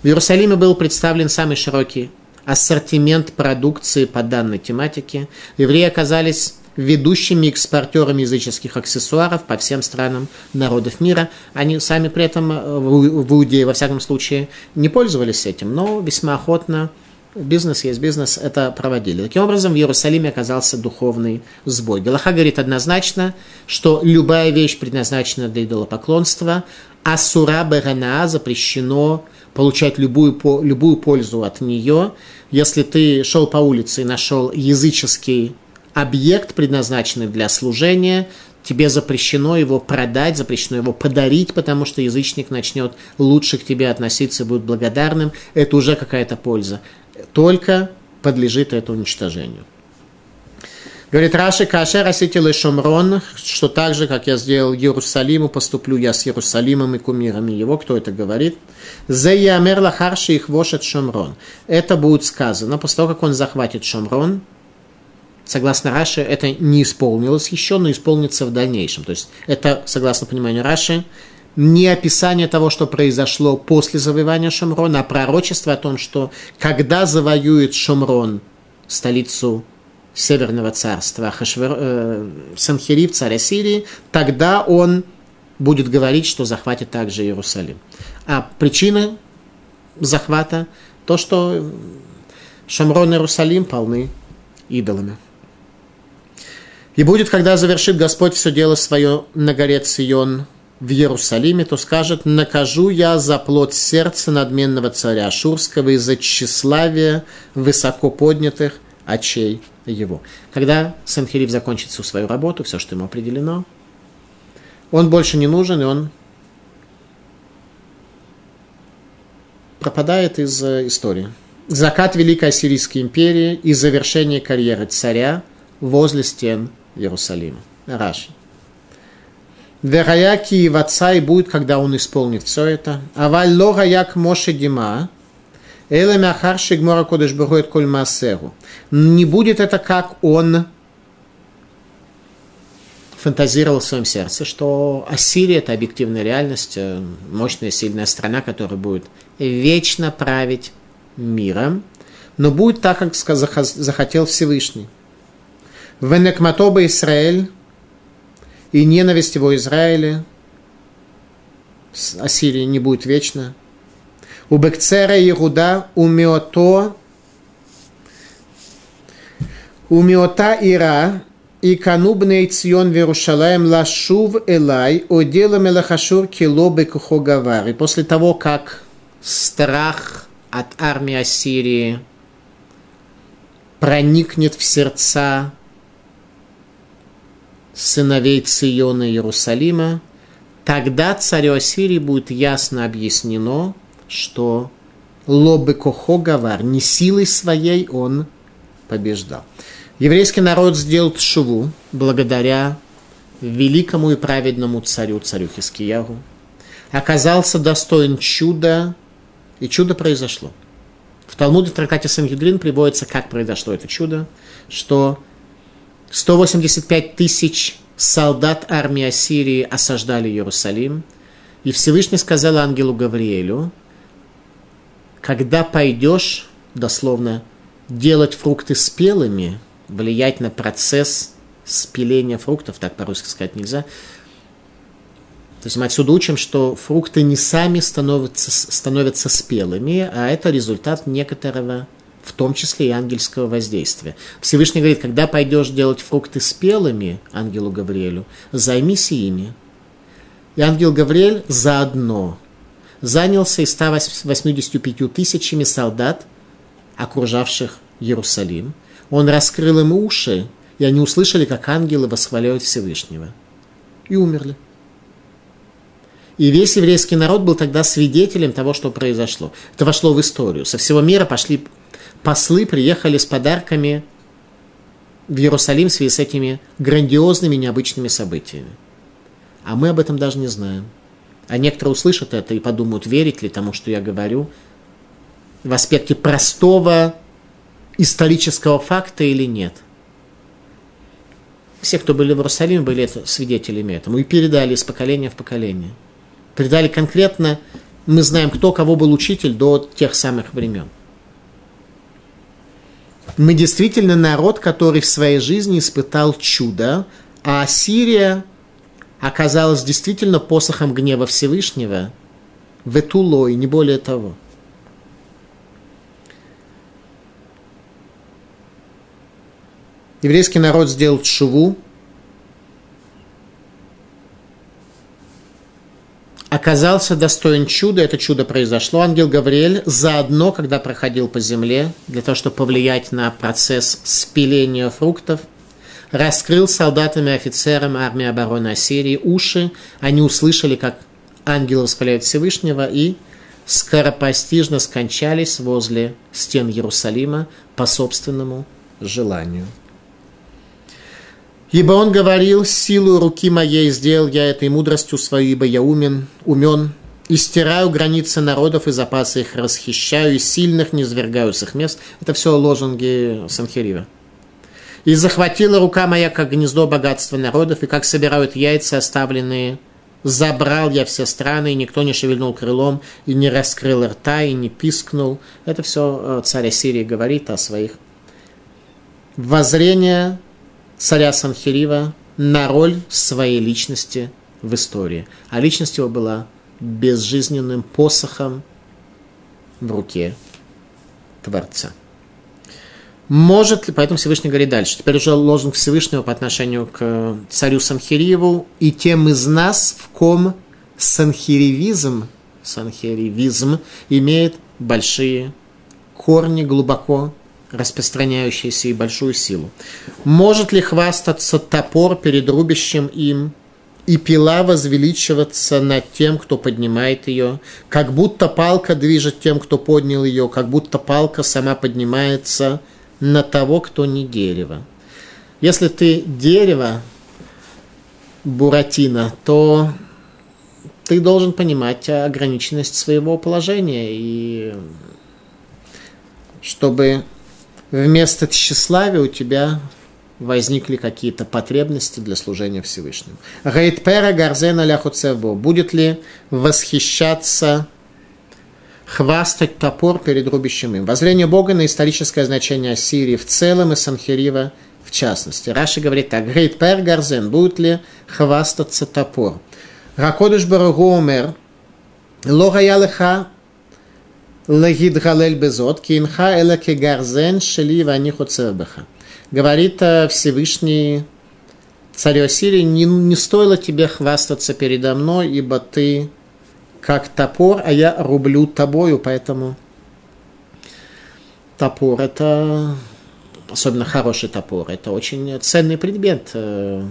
В Иерусалиме был представлен самый широкий ассортимент продукции по данной тематике. Евреи оказались ведущими экспортерами языческих аксессуаров по всем странам народов мира. Они сами при этом э, в Иудее, во всяком случае, не пользовались этим, но весьма охотно бизнес есть бизнес, это проводили. Таким образом, в Иерусалиме оказался духовный сбой. Галаха говорит однозначно, что любая вещь предназначена для идолопоклонства, а сура берана запрещено получать любую, любую пользу от нее. Если ты шел по улице и нашел языческий объект, предназначенный для служения, тебе запрещено его продать, запрещено его подарить, потому что язычник начнет лучше к тебе относиться, будет благодарным. Это уже какая-то польза. Только подлежит это уничтожению. Говорит Раши, Кашер Аситил Шомрон, что так же, как я сделал Иерусалиму, поступлю я с Иерусалимом и кумирами его. Кто это говорит? Зе Ямер Лахарши их вошет Шомрон. Это будет сказано после того, как он захватит Шомрон, согласно Раши, это не исполнилось еще, но исполнится в дальнейшем. То есть это, согласно пониманию Раши, не описание того, что произошло после завоевания Шамрона, а пророчество о том, что когда завоюет Шамрон столицу Северного царства, Хашвер, э, Санхерив, царя Сирии, тогда он будет говорить, что захватит также Иерусалим. А причина захвата то, что Шамрон и Иерусалим полны идолами. И будет, когда завершит Господь все дело свое на горе Цион в Иерусалиме, то скажет, накажу я за плод сердца надменного царя Ашурского из-за тщеславия высоко поднятых очей его. Когда Санхериф закончит всю свою работу, все, что ему определено, он больше не нужен, и он пропадает из э, истории. Закат Великой Ассирийской империи и завершение карьеры царя возле стен Иерусалима. Раши. Вераяки и и будет, когда он исполнит все это. Аваль ло раяк моше дима. Эле мяхар шигмора кодыш бегует коль маасеру. Не будет это как он фантазировал в своем сердце, что Ассирия – это объективная реальность, э, мощная, сильная страна, которая будет вечно править миром, но будет так, как захотел Всевышний. Венекматоба Израиль и ненависть его Израиля Ассирии не будет вечно. У Бекцера Иуда умиото умиота Ира и канубней цион Верушалаем лашув элай одела мелахашур кило бекухогавар. И после того, как страх от армии Ассирии проникнет в сердца сыновей Циона и Иерусалима, тогда царю Ассирии будет ясно объяснено, что Лобы Кохо Гавар, не силой своей он побеждал. Еврейский народ сделал шуву благодаря великому и праведному царю, царю Хискиягу. оказался достоин чуда, и чудо произошло. В Талмуде в трактате Сангидрин приводится, как произошло это чудо, что 185 тысяч солдат армии Ассирии осаждали Иерусалим, и Всевышний сказал ангелу Гавриэлю, когда пойдешь, дословно, делать фрукты спелыми, влиять на процесс спиления фруктов, так по-русски сказать нельзя, то есть мы отсюда учим, что фрукты не сами становятся, становятся спелыми, а это результат некоторого, в том числе и ангельского воздействия. Всевышний говорит, когда пойдешь делать фрукты спелыми, ангелу Гавриэлю, займись ими. И ангел Гавриэль заодно занялся и 185 тысячами солдат, окружавших Иерусалим. Он раскрыл им уши, и они услышали, как ангелы восхваляют Всевышнего. И умерли. И весь еврейский народ был тогда свидетелем того, что произошло. Это вошло в историю. Со всего мира пошли послы, приехали с подарками в Иерусалим в связи с этими грандиозными, необычными событиями. А мы об этом даже не знаем. А некоторые услышат это и подумают, верить ли тому, что я говорю, в аспекте простого исторического факта или нет. Все, кто были в Иерусалиме, были свидетелями этому и передали из поколения в поколение – Передали конкретно, мы знаем, кто кого был учитель до тех самых времен. Мы действительно народ, который в своей жизни испытал чудо, а Сирия оказалась действительно посохом гнева Всевышнего, ветуло и не более того. Еврейский народ сделал чуву, оказался достоин чуда, это чудо произошло. Ангел Гавриэль заодно, когда проходил по земле, для того, чтобы повлиять на процесс спиления фруктов, раскрыл солдатам и офицерам армии обороны Ассирии уши, они услышали, как ангелы восхваляют Всевышнего и скоропостижно скончались возле стен Иерусалима по собственному желанию. Ибо он говорил, силу руки моей сделал я этой мудростью своей, ибо я умен, умен, и стираю границы народов и запасы их расхищаю, и сильных не свергаю с их мест. Это все лозунги Санхерива. И захватила рука моя, как гнездо богатства народов, и как собирают яйца, оставленные Забрал я все страны, и никто не шевельнул крылом, и не раскрыл рта, и не пискнул. Это все э, царь Ассирии говорит о своих воззрения царя Санхирива на роль своей личности в истории. А личность его была безжизненным посохом в руке Творца. Может ли, поэтому Всевышний говорит дальше, теперь уже лозунг Всевышнего по отношению к царю Санхириеву и тем из нас, в ком санхиривизм, санхиривизм имеет большие корни глубоко распространяющийся и большую силу. Может ли хвастаться топор перед рубящим им, и пила возвеличиваться над тем, кто поднимает ее, как будто палка движет тем, кто поднял ее, как будто палка сама поднимается на того, кто не дерево. Если ты дерево, Буратино, то ты должен понимать ограниченность своего положения и чтобы вместо тщеславия у тебя возникли какие-то потребности для служения Всевышнему. Рейтпера Гарзена Ляхуцевбо. Будет ли восхищаться, хвастать топор перед рубящим им? Воззрение Бога на историческое значение Ассирии в целом и Санхирива в частности. Раши говорит так. Рейтпер Гарзен. Будет ли хвастаться топор? Ракодыш Барагу умер. Лога ялыха Лагид галель безот, кинха эла гарзен шели вани беха. Говорит Всевышний царю Ассирии, не, не стоило тебе хвастаться передо мной, ибо ты как топор, а я рублю тобою, поэтому топор это, особенно хороший топор, это очень ценный предмет. Но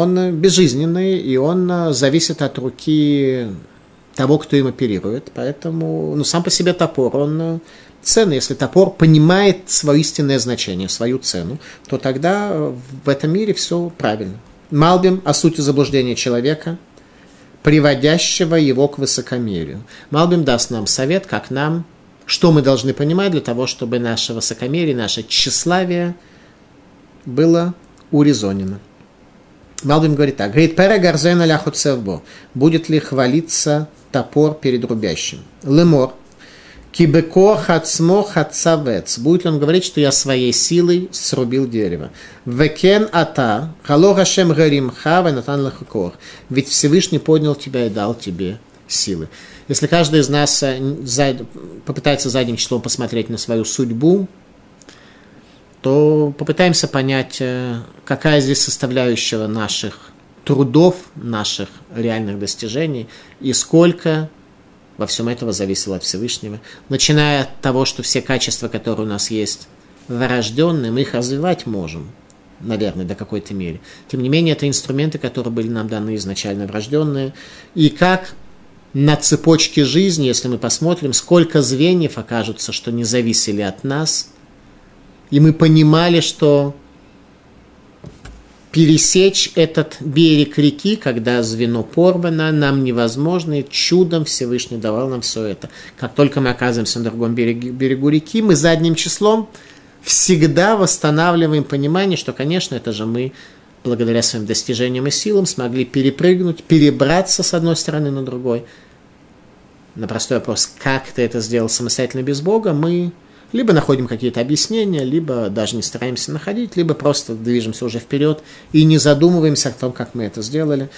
он безжизненный, и он зависит от руки того, кто им оперирует. Поэтому, ну, сам по себе топор, он э, ценный. Если топор понимает свое истинное значение, свою цену, то тогда в этом мире все правильно. Малбим о сути заблуждения человека – приводящего его к высокомерию. Малбим даст нам совет, как нам, что мы должны понимать для того, чтобы наше высокомерие, наше тщеславие было урезонено. Малбим говорит так. Говорит, пера гарзена ляхуцевбо. Будет ли хвалиться топор перед рубящим? Лемор. Кибеко хацмо хацавец. Будет ли он говорить, что я своей силой срубил дерево? Векен ата, хало гашем гарим хава натан лахакор. Ведь Всевышний поднял тебя и дал тебе силы. Если каждый из нас э, попытается задним числом посмотреть на свою судьбу, то попытаемся понять, э, какая здесь составляющая наших трудов, наших реальных достижений и сколько во всем этого зависело от Всевышнего. Начиная от того, что все качества, которые у нас есть, врожденные, мы их развивать можем, наверное, до какой-то мере. Тем не менее, это инструменты, которые были нам даны изначально врожденные. И как на цепочке жизни, если мы посмотрим, сколько звеньев окажутся, что не зависели от нас – и мы понимали, что пересечь этот берег реки, когда звено порвано, нам невозможно, и чудом Всевышний давал нам все это. Как только мы оказываемся на другом берегу, берегу реки, мы задним числом всегда восстанавливаем понимание, что, конечно, это же мы, благодаря своим достижениям и силам, смогли перепрыгнуть, перебраться с одной стороны на другой. На простой вопрос, как ты это сделал самостоятельно без Бога, мы либо находим какие-то объяснения, либо даже не стараемся находить, либо просто движемся уже вперед и не задумываемся о том, как мы это сделали.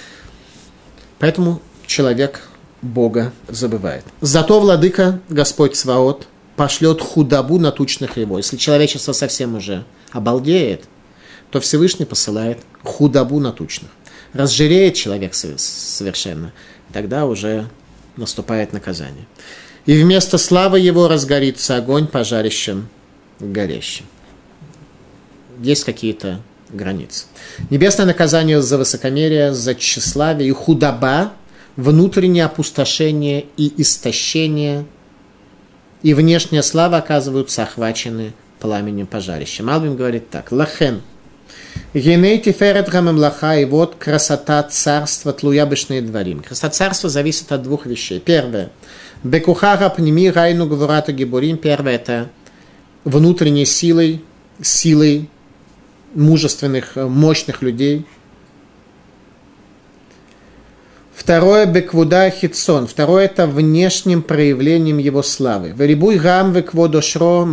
Поэтому человек Бога забывает. Зато владыка, Господь Сваот, пошлет худобу на тучных его. Если человечество совсем уже обалдеет, то Всевышний посылает худобу на тучных. Разжиреет человек совершенно, тогда уже наступает наказание и вместо славы его разгорится огонь пожарищем горящим. Есть какие-то границы. Небесное наказание за высокомерие, за тщеславие и худоба, внутреннее опустошение и истощение, и внешняя слава оказываются охвачены пламенем пожарища. Малбим говорит так. Лахен. Геней тиферет гамемлаха, и вот красота царства тлуябышные дворим. Красота царства зависит от двух вещей. Первое – Бекухаха пними райну гвурата гибурим. Первое – это внутренней силой, силой мужественных, мощных людей. Второе – беквуда хитсон. Второе – это внешним проявлением его славы. Верибуй гам векводо шро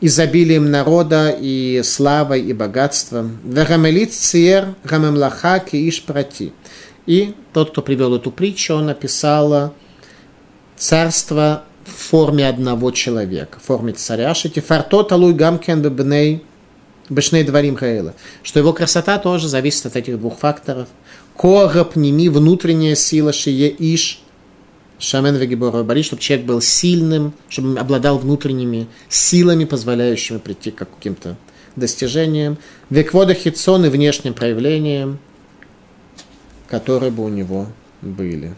изобилием народа и славой и богатством. Вегамелит циер гамемлаха кииш прати. И тот, кто привел эту притчу, он написал царство в форме одного человека, в форме царя. Шетифарто талуй гамкен бебней бешней дворим хаэла. Что его красота тоже зависит от этих двух факторов. Кора пними, внутренняя сила, шие иш, шамен вегибора бори, чтобы человек был сильным, чтобы обладал внутренними силами, позволяющими прийти к каким-то достижениям. Веквода хитсон и внешним проявлением, которые бы у него были.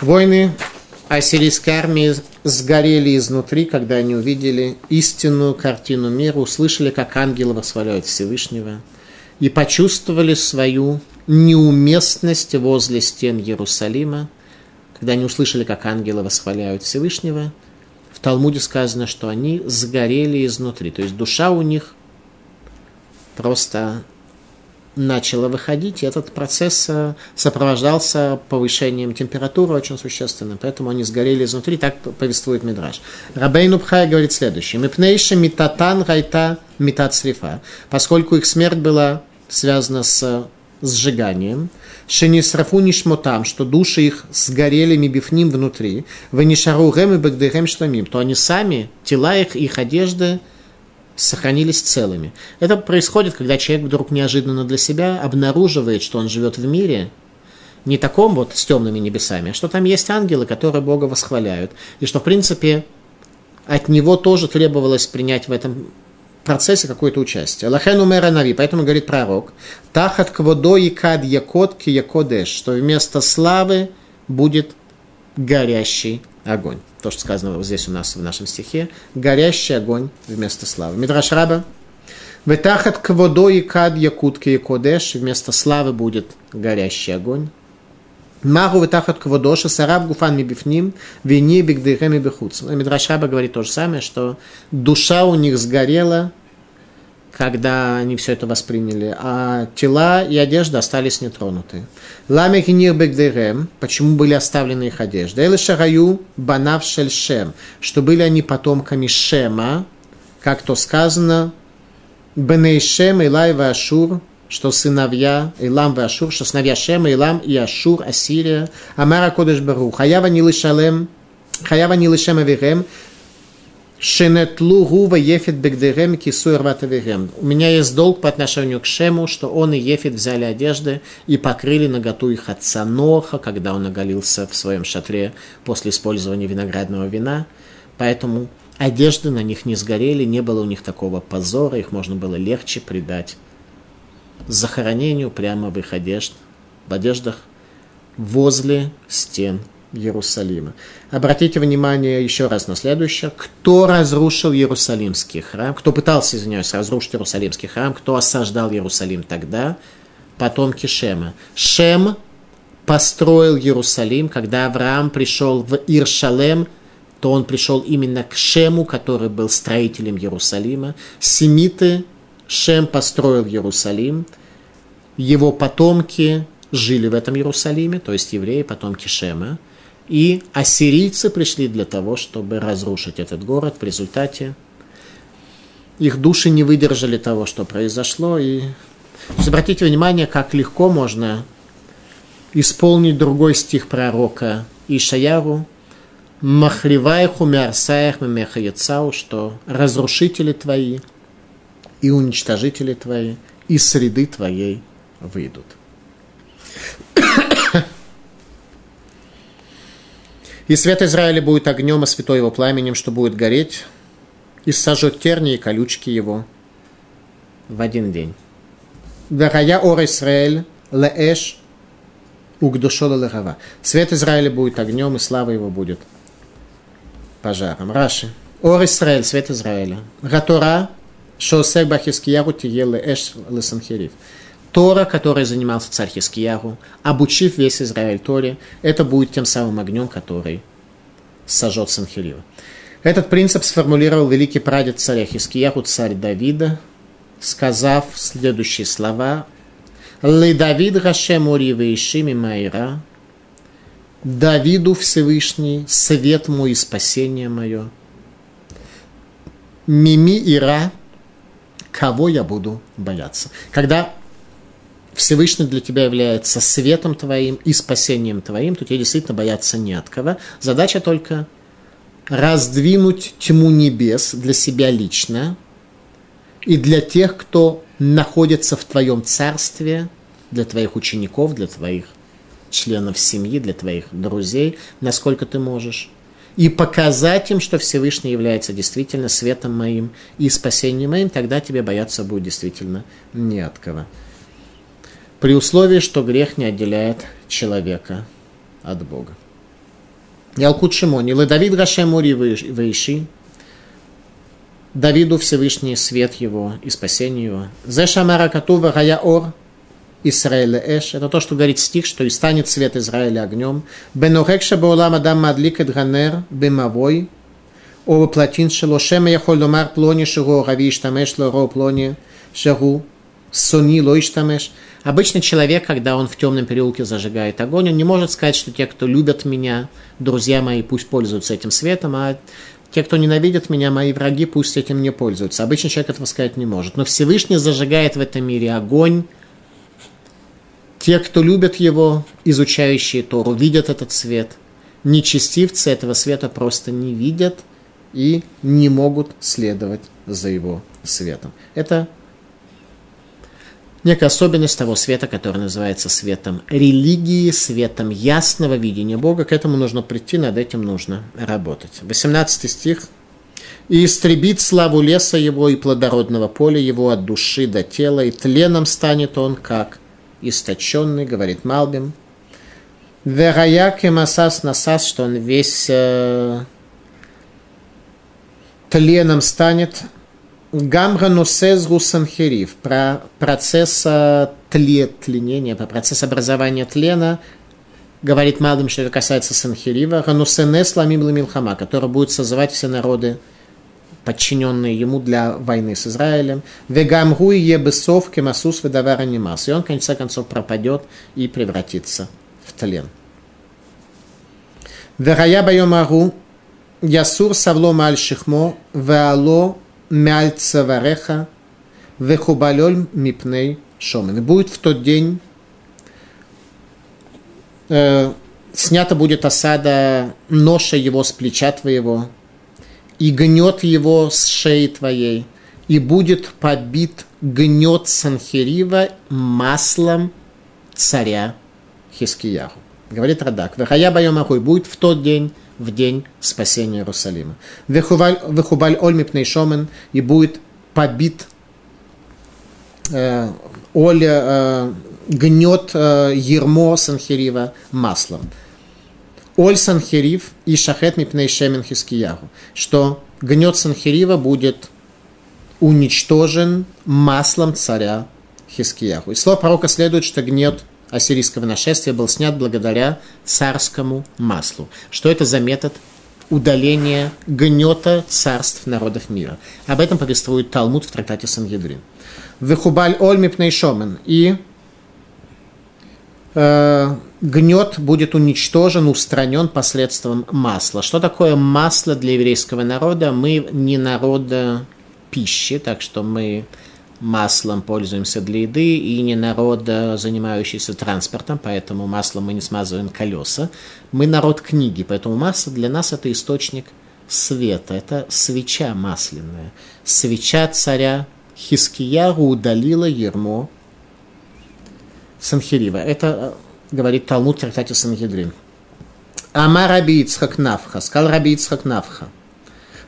Войны ассирийской армии сгорели изнутри, когда они увидели истинную картину мира, услышали, как ангелы восхваляют Всевышнего, и почувствовали свою неуместность возле стен Иерусалима, когда они услышали, как ангелы восхваляют Всевышнего, в Талмуде сказано, что они сгорели изнутри. То есть душа у них просто начало выходить, и этот процесс э, сопровождался повышением температуры очень существенно, поэтому они сгорели изнутри, так повествует Мидраш. Рабейн Убхай говорит следующее. Мипнейши митатан гайта митат срифа. Поскольку их смерть была связана с сжиганием, шенисрафу нишмотам, что души их сгорели мибифним внутри, венишару гэм и багдыгэм штамим, то они сами, тела их, их одежды – сохранились целыми. Это происходит, когда человек вдруг неожиданно для себя обнаруживает, что он живет в мире, не таком вот с темными небесами, а что там есть ангелы, которые Бога восхваляют, и что, в принципе, от него тоже требовалось принять в этом процессе какое-то участие. Лахен умера нави, поэтому говорит пророк, тахат кводо и кад якот ки якодеш, что вместо славы будет горящий огонь то, что сказано вот здесь у нас в нашем стихе, горящий огонь вместо славы. Мидраш Раба, Ветахат к водой и кад якутки и кодеш, вместо славы будет горящий огонь. Магу ветахат к водоша, сараб гуфан мибифним, вини бигдыхем и бихуц. Мидраш Раба говорит то же самое, что душа у них сгорела, когда они все это восприняли, а тела и одежда остались нетронуты. Ламехи нирбегдерем, почему были оставлены их одежды? Элы шараю банав шельшем, что были они потомками Шема, как то сказано, Беней Шем, Илай и Ашур, что сыновья Илам и Ашур, что сыновья Шема, Илам и Ашур, Ассирия, Амара Кодеш Бару, Хаява Нилышалем, Хаява Нилышем Авирем, Шенетлу гува ефит бегдерем кисуэр ватаверем. У меня есть долг по отношению к Шему, что он и Ефит взяли одежды и покрыли наготу их отца Ноха, когда он оголился в своем шатре после использования виноградного вина. Поэтому одежды на них не сгорели, не было у них такого позора, их можно было легче предать захоронению прямо в их одежд, в одеждах возле стен Иерусалима. Обратите внимание еще раз на следующее. Кто разрушил Иерусалимский храм? Кто пытался, извиняюсь, разрушить Иерусалимский храм? Кто осаждал Иерусалим тогда? Потомки Шема. Шем построил Иерусалим, когда Авраам пришел в Иршалем, то он пришел именно к Шему, который был строителем Иерусалима. Семиты Шем построил Иерусалим. Его потомки жили в этом Иерусалиме, то есть евреи, потомки Шема. И ассирийцы пришли для того, чтобы разрушить этот город. В результате их души не выдержали того, что произошло. И обратите внимание, как легко можно исполнить другой стих пророка Ишаяру, Махривайху мярсаях мемехаяцау, что разрушители твои и уничтожители твои из среды твоей выйдут. И свет Израиля будет огнем, а святой его пламенем, что будет гореть, и сожжет терни и колючки его в один день. Варая ор Израиль леэш угдушола лехава. Свет Израиля будет огнем, и слава его будет пожаром. Раши. Ор Израиль, свет Израиля. Ратора, шосек бахискияру тие леэш лесанхерив. Тора, которой занимался царь Хискиягу, обучив весь Израиль Торе, это будет тем самым огнем, который сожжет Санхирива. Этот принцип сформулировал великий прадед царя Хискиягу, царь Давида, сказав следующие слова «Лы Давид Гашем Ури Ишими Майра» Давиду Всевышний, свет мой и спасение мое. Мими Ира, кого я буду бояться. Когда Всевышний для тебя является светом твоим и спасением твоим, то тебе действительно бояться не от кого. Задача только раздвинуть тьму небес для себя лично и для тех, кто находится в твоем царстве, для твоих учеников, для твоих членов семьи, для твоих друзей, насколько ты можешь. И показать им, что Всевышний является действительно светом моим и спасением моим, тогда тебе бояться будет действительно не от кого при условии, что грех не отделяет человека от Бога. Ялкут Шимони, Давид Гашемури Вейши, Давиду Всевышний свет его и спасение его. Зе Шамара Катува Гая Ор, Исраэля Эш. Это то, что говорит стих, что и станет свет Израиля огнем. Бенохекша Баулам Адам Мадлик Ганер Бемавой. О воплотин шело шема яхоль ломар плони шего рави штамеш лоро плони шагу сони лоиштамеш. Обычно человек, когда он в темном переулке зажигает огонь, он не может сказать, что те, кто любят меня, друзья мои, пусть пользуются этим светом, а те, кто ненавидят меня, мои враги, пусть этим не пользуются. Обычно человек этого сказать не может. Но Всевышний зажигает в этом мире огонь. Те, кто любят его, изучающие Тору, видят этот свет. Нечестивцы этого света просто не видят и не могут следовать за его светом. Это некая особенность того света, который называется светом религии, светом ясного видения Бога. К этому нужно прийти, над этим нужно работать. 18 стих. «И истребит славу леса его и плодородного поля его от души до тела, и тленом станет он, как источенный, говорит Малбим. Вераяк и масас насас, что он весь э, тленом станет, Гамра Носезгу Санхерив, про процесс тле, тленения, про процесс образования тлена, говорит Малым, что это касается Санхерива, Ганусенес Ламим Ламилхама, который будет созывать все народы, подчиненные ему для войны с Израилем. Вегамгу и ебесов кемасус ведавара немас. И он, в конце концов, пропадет и превратится в тлен. Верая байомару ясур савло маль шихмо веало мяль цавареха вехубалёль мипней шомен. Будет в тот день э, снята будет осада ноша его с плеча твоего, и гнет его с шеи твоей, и будет побит гнет Санхерива маслом царя Хискияху. Говорит Радак, Вехая Байомахуй будет в тот день, в день спасения Иерусалима. Вехубаль Ольмипней Шомен и будет побит э, Оля э, гнет э, ермо Санхерива маслом. Оль Санхерив и Шахет Мипней Шемен Хискиягу, что гнет Санхерива будет уничтожен маслом царя Хискияху. И слово пророка следует, что гнет ассирийского нашествия был снят благодаря царскому маслу. Что это за метод удаления гнета царств народов мира? Об этом повествует Талмуд в трактате Сангедрин. Вехубаль Ольми Пнейшомен. И э, гнет будет уничтожен, устранен посредством масла. Что такое масло для еврейского народа? Мы не народа пищи, так что мы маслом пользуемся для еды, и не народ, занимающийся транспортом, поэтому маслом мы не смазываем колеса. Мы народ книги, поэтому масло для нас это источник света, это свеча масляная. Свеча царя Хискияру удалила ермо Санхирива. Это э, говорит Талмуд в трактате Санхедрин. Ама Раби Навха, сказал Раби Навха –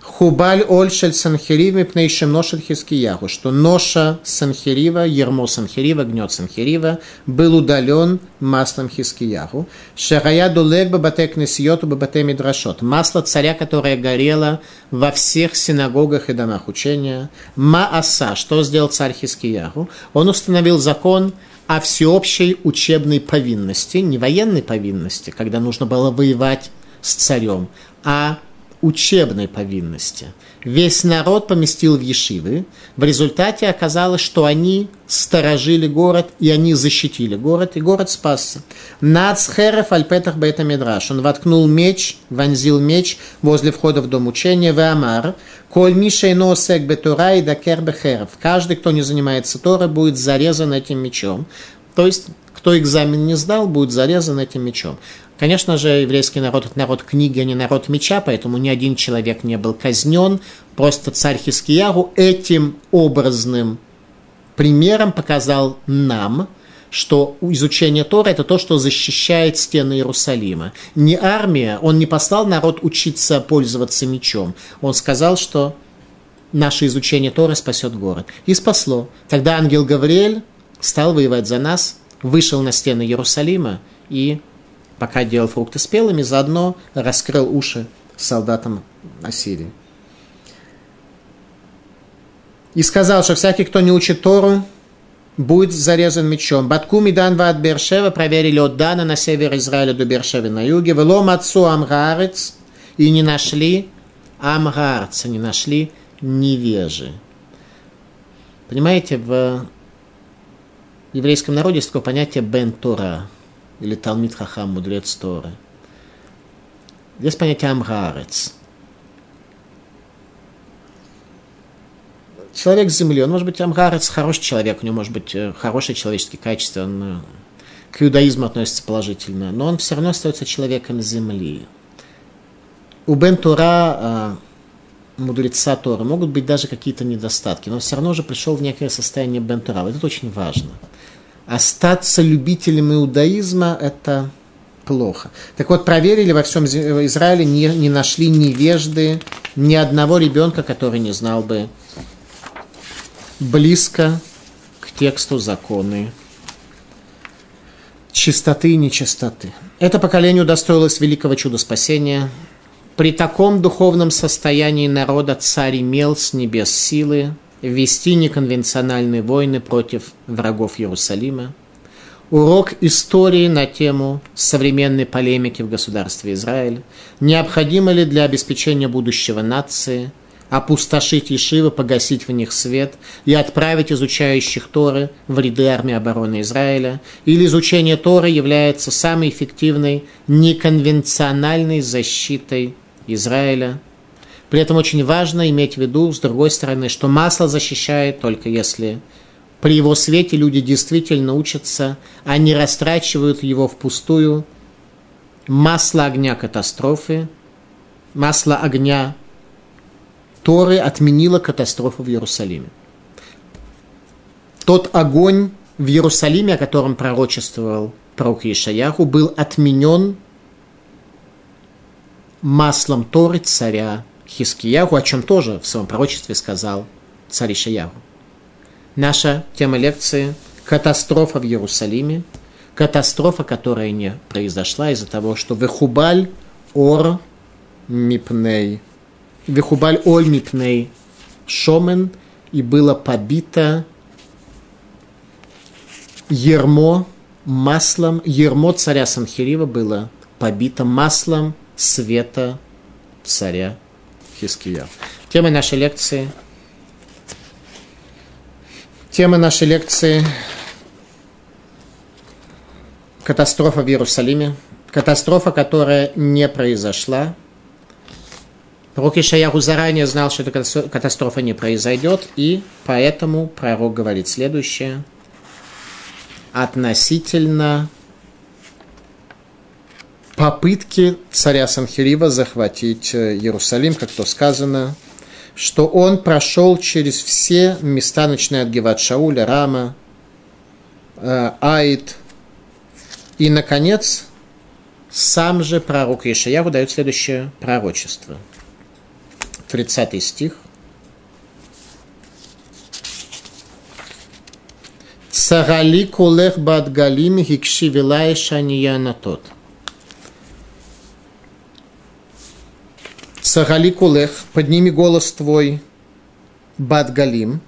Хубаль Ольшель Санхерив Мипнейшим Ношель Хискиягу, что ноша Санхерива, ермо Санхерива, гнет Санхерива, был удален маслом Хискиягу. Шарая Дулег Бабатек Несиоту Бабате Мидрашот. Масло царя, которое горело во всех синагогах и домах учения. Мааса, что сделал царь Хискиягу? Он установил закон о всеобщей учебной повинности, не военной повинности, когда нужно было воевать с царем, а учебной повинности. Весь народ поместил в Ешивы. В результате оказалось, что они сторожили город, и они защитили город, и город спасся. Нацхерев альпетах бета мидраш. Он воткнул меч, вонзил меч возле входа в дом учения, в Амар. Коль миша носек бетура и дакер бехерев. Каждый, кто не занимается Торой, будет зарезан этим мечом. То есть, кто экзамен не сдал, будет зарезан этим мечом. Конечно же, еврейский народ – это народ книги, а не народ меча, поэтому ни один человек не был казнен. Просто царь Хискияру этим образным примером показал нам, что изучение Тора – это то, что защищает стены Иерусалима. Не армия, он не послал народ учиться пользоваться мечом. Он сказал, что наше изучение Тора спасет город. И спасло. Тогда ангел Гавриэль стал воевать за нас, вышел на стены Иерусалима и пока делал фрукты спелыми, заодно раскрыл уши солдатам Ассирии. И сказал, что всякий, кто не учит Тору, будет зарезан мечом. Батку Мидан от Бершева проверили от Дана на север Израиля до Бершевы на юге. Велом отцу Амгарец и не нашли Амгарца, не нашли невежи. Понимаете, в еврейском народе есть такое понятие Бен Тора или Талмит Хахам, мудрец Торы. Есть понятие Амгарец. Человек с земли, он может быть Амгарец, хороший человек, у него может быть э, хорошие человеческие качества, он э, к иудаизму относится положительно, но он все равно остается человеком земли. У Бен Тура, э, мудреца Тора, могут быть даже какие-то недостатки, но все равно уже пришел в некое состояние Бен Тура. Это очень важно остаться любителем иудаизма – это плохо. Так вот, проверили во всем Израиле, не, не нашли невежды, ни одного ребенка, который не знал бы близко к тексту законы чистоты и нечистоты. Это поколение удостоилось великого чуда спасения. При таком духовном состоянии народа царь имел с небес силы, вести неконвенциональные войны против врагов Иерусалима. Урок истории на тему современной полемики в государстве Израиль. Необходимо ли для обеспечения будущего нации опустошить Ешивы, погасить в них свет и отправить изучающих Торы в ряды армии обороны Израиля? Или изучение Торы является самой эффективной неконвенциональной защитой Израиля – при этом очень важно иметь в виду, с другой стороны, что масло защищает только если при его свете люди действительно учатся, а не растрачивают его впустую. Масло огня катастрофы, масло огня Торы отменило катастрофу в Иерусалиме. Тот огонь в Иерусалиме, о котором пророчествовал пророк Ишаяху, был отменен маслом Торы царя Хискиягу, о чем тоже в своем пророчестве сказал царь Ишаягу. Наша тема лекции – катастрофа в Иерусалиме, катастрофа, которая не произошла из-за того, что Вехубаль Ор Мипней, Вехубаль Оль Мипней Шомен, и было побито ермо маслом, ермо царя Санхирива было побито маслом света царя Хиския. Тема нашей лекции Тема нашей лекции катастрофа в Иерусалиме. Катастрофа, которая не произошла. Пророк Ишаяху заранее знал, что эта катастрофа не произойдет, и поэтому пророк говорит следующее. Относительно попытки царя Санхирива захватить э, Иерусалим, как то сказано, что он прошел через все места, начиная от Геват Шауля, Рама, э, Аид, и, наконец, сам же пророк Ишаяху дает следующее пророчество. 30 стих. Царали кулех бад галим хикши вилай шания на тот – Сагали кулех, подними голос твой, Бадгалим,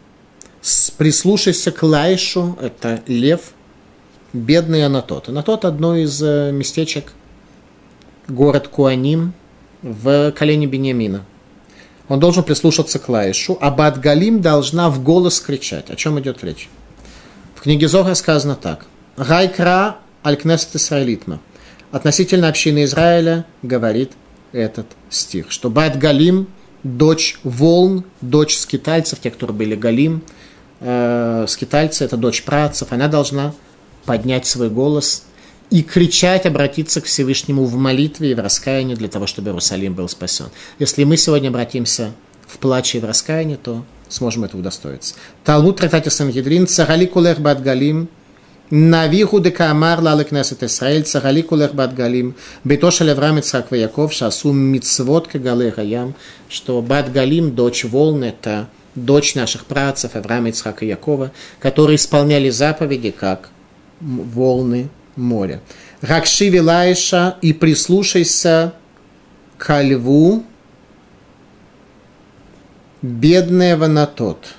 прислушайся к Лайшу, это лев, бедный Анатот. Анатот – одно из э, местечек, город Куаним в колене Бениамина. Он должен прислушаться к Лайшу, а Бадгалим должна в голос кричать. О чем идет речь? В книге Зора сказано так. Гайкра алькнесет Исраилитма. Относительно общины Израиля говорит этот стих, что Бат Галим, дочь волн, дочь скитальцев, те, которые были Галим, э, скитальцы, это дочь працев, она должна поднять свой голос и кричать, обратиться к Всевышнему в молитве и в раскаянии для того, чтобы Иерусалим был спасен. Если мы сегодня обратимся в плаче и в раскаянии, то сможем этого удостоиться. Талмуд Тратати Сангедрин, Царали Кулех Бат Галим, Навиху декамар лалекнесет Исраэль, цагалику лехбат галим, бетоша леврам Ицхак Яков, шасу мицвод кагале гаям, что бат галим, дочь волн, это дочь наших працев Авраама Ицхака Якова, которые исполняли заповеди, как волны моря. Ракши Вилаиша и прислушайся ко льву бедного на тот –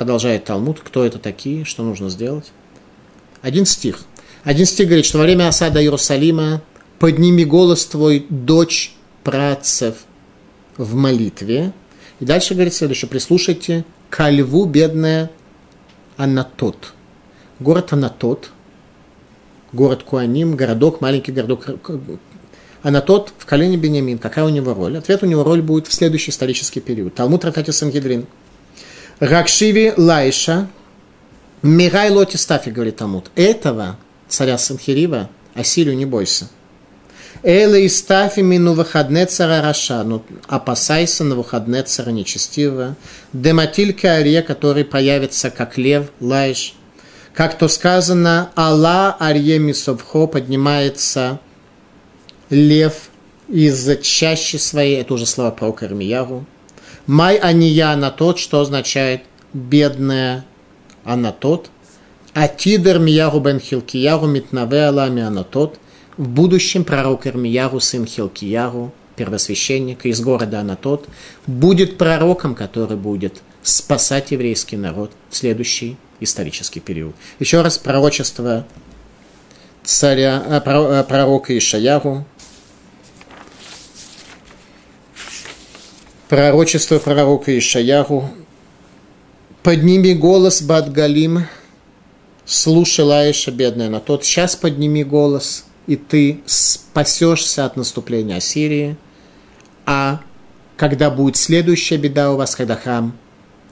продолжает Талмуд, кто это такие, что нужно сделать. Один стих. Один стих говорит, что во время осады Иерусалима подними голос твой, дочь працев, в молитве. И дальше говорит следующее, прислушайте, ко льву бедная Анатот. Город Анатот, город Куаним, городок, маленький городок Анатот в колене Бениамин. Какая у него роль? Ответ у него роль будет в следующий исторический период. Талмуд Рафати Сангедрин. Ракшиви Лайша, Мирай Лоти Стафи, говорит Талмуд. Этого царя Санхирива, Асилию не бойся. Эла и стафи мину выходне цара Раша, ну, опасайся на выходне цара нечестивого. Дематилька Ария, который появится как лев, лаиш. Как то сказано, Алла Арье Мисовхо поднимается лев из чаще своей, это уже слова про Кармияру. Май ания на тот, что означает бедная она тот. А тидер мияру бен хилкияру митнаве алами она тот. В будущем пророк Ирмияру, сын Хилкияру, первосвященник из города Анатот, будет пророком, который будет спасать еврейский народ в следующий исторический период. Еще раз пророчество царя, а, пророка Ишаяру, пророчество пророка Ишаяру, подними голос Бадгалим, слушай Лаиша, бедная на тот, сейчас подними голос, и ты спасешься от наступления Ассирии, а когда будет следующая беда у вас, когда храм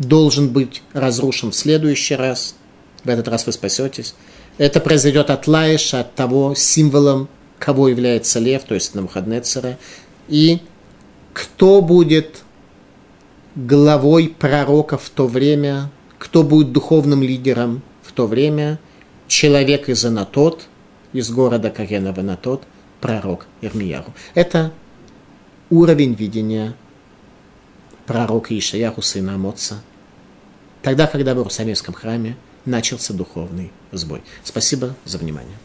должен быть разрушен в следующий раз, в этот раз вы спасетесь, это произойдет от Лаиша, от того символом, кого является лев, то есть Навуходнецера, и кто будет главой пророка в то время, кто будет духовным лидером в то время, человек из Анатот, из города Каренова Анатот, пророк Ирмияру. Это уровень видения пророка Ишаяху, сына Амоца, тогда, когда в Иерусалимском храме начался духовный сбой. Спасибо за внимание.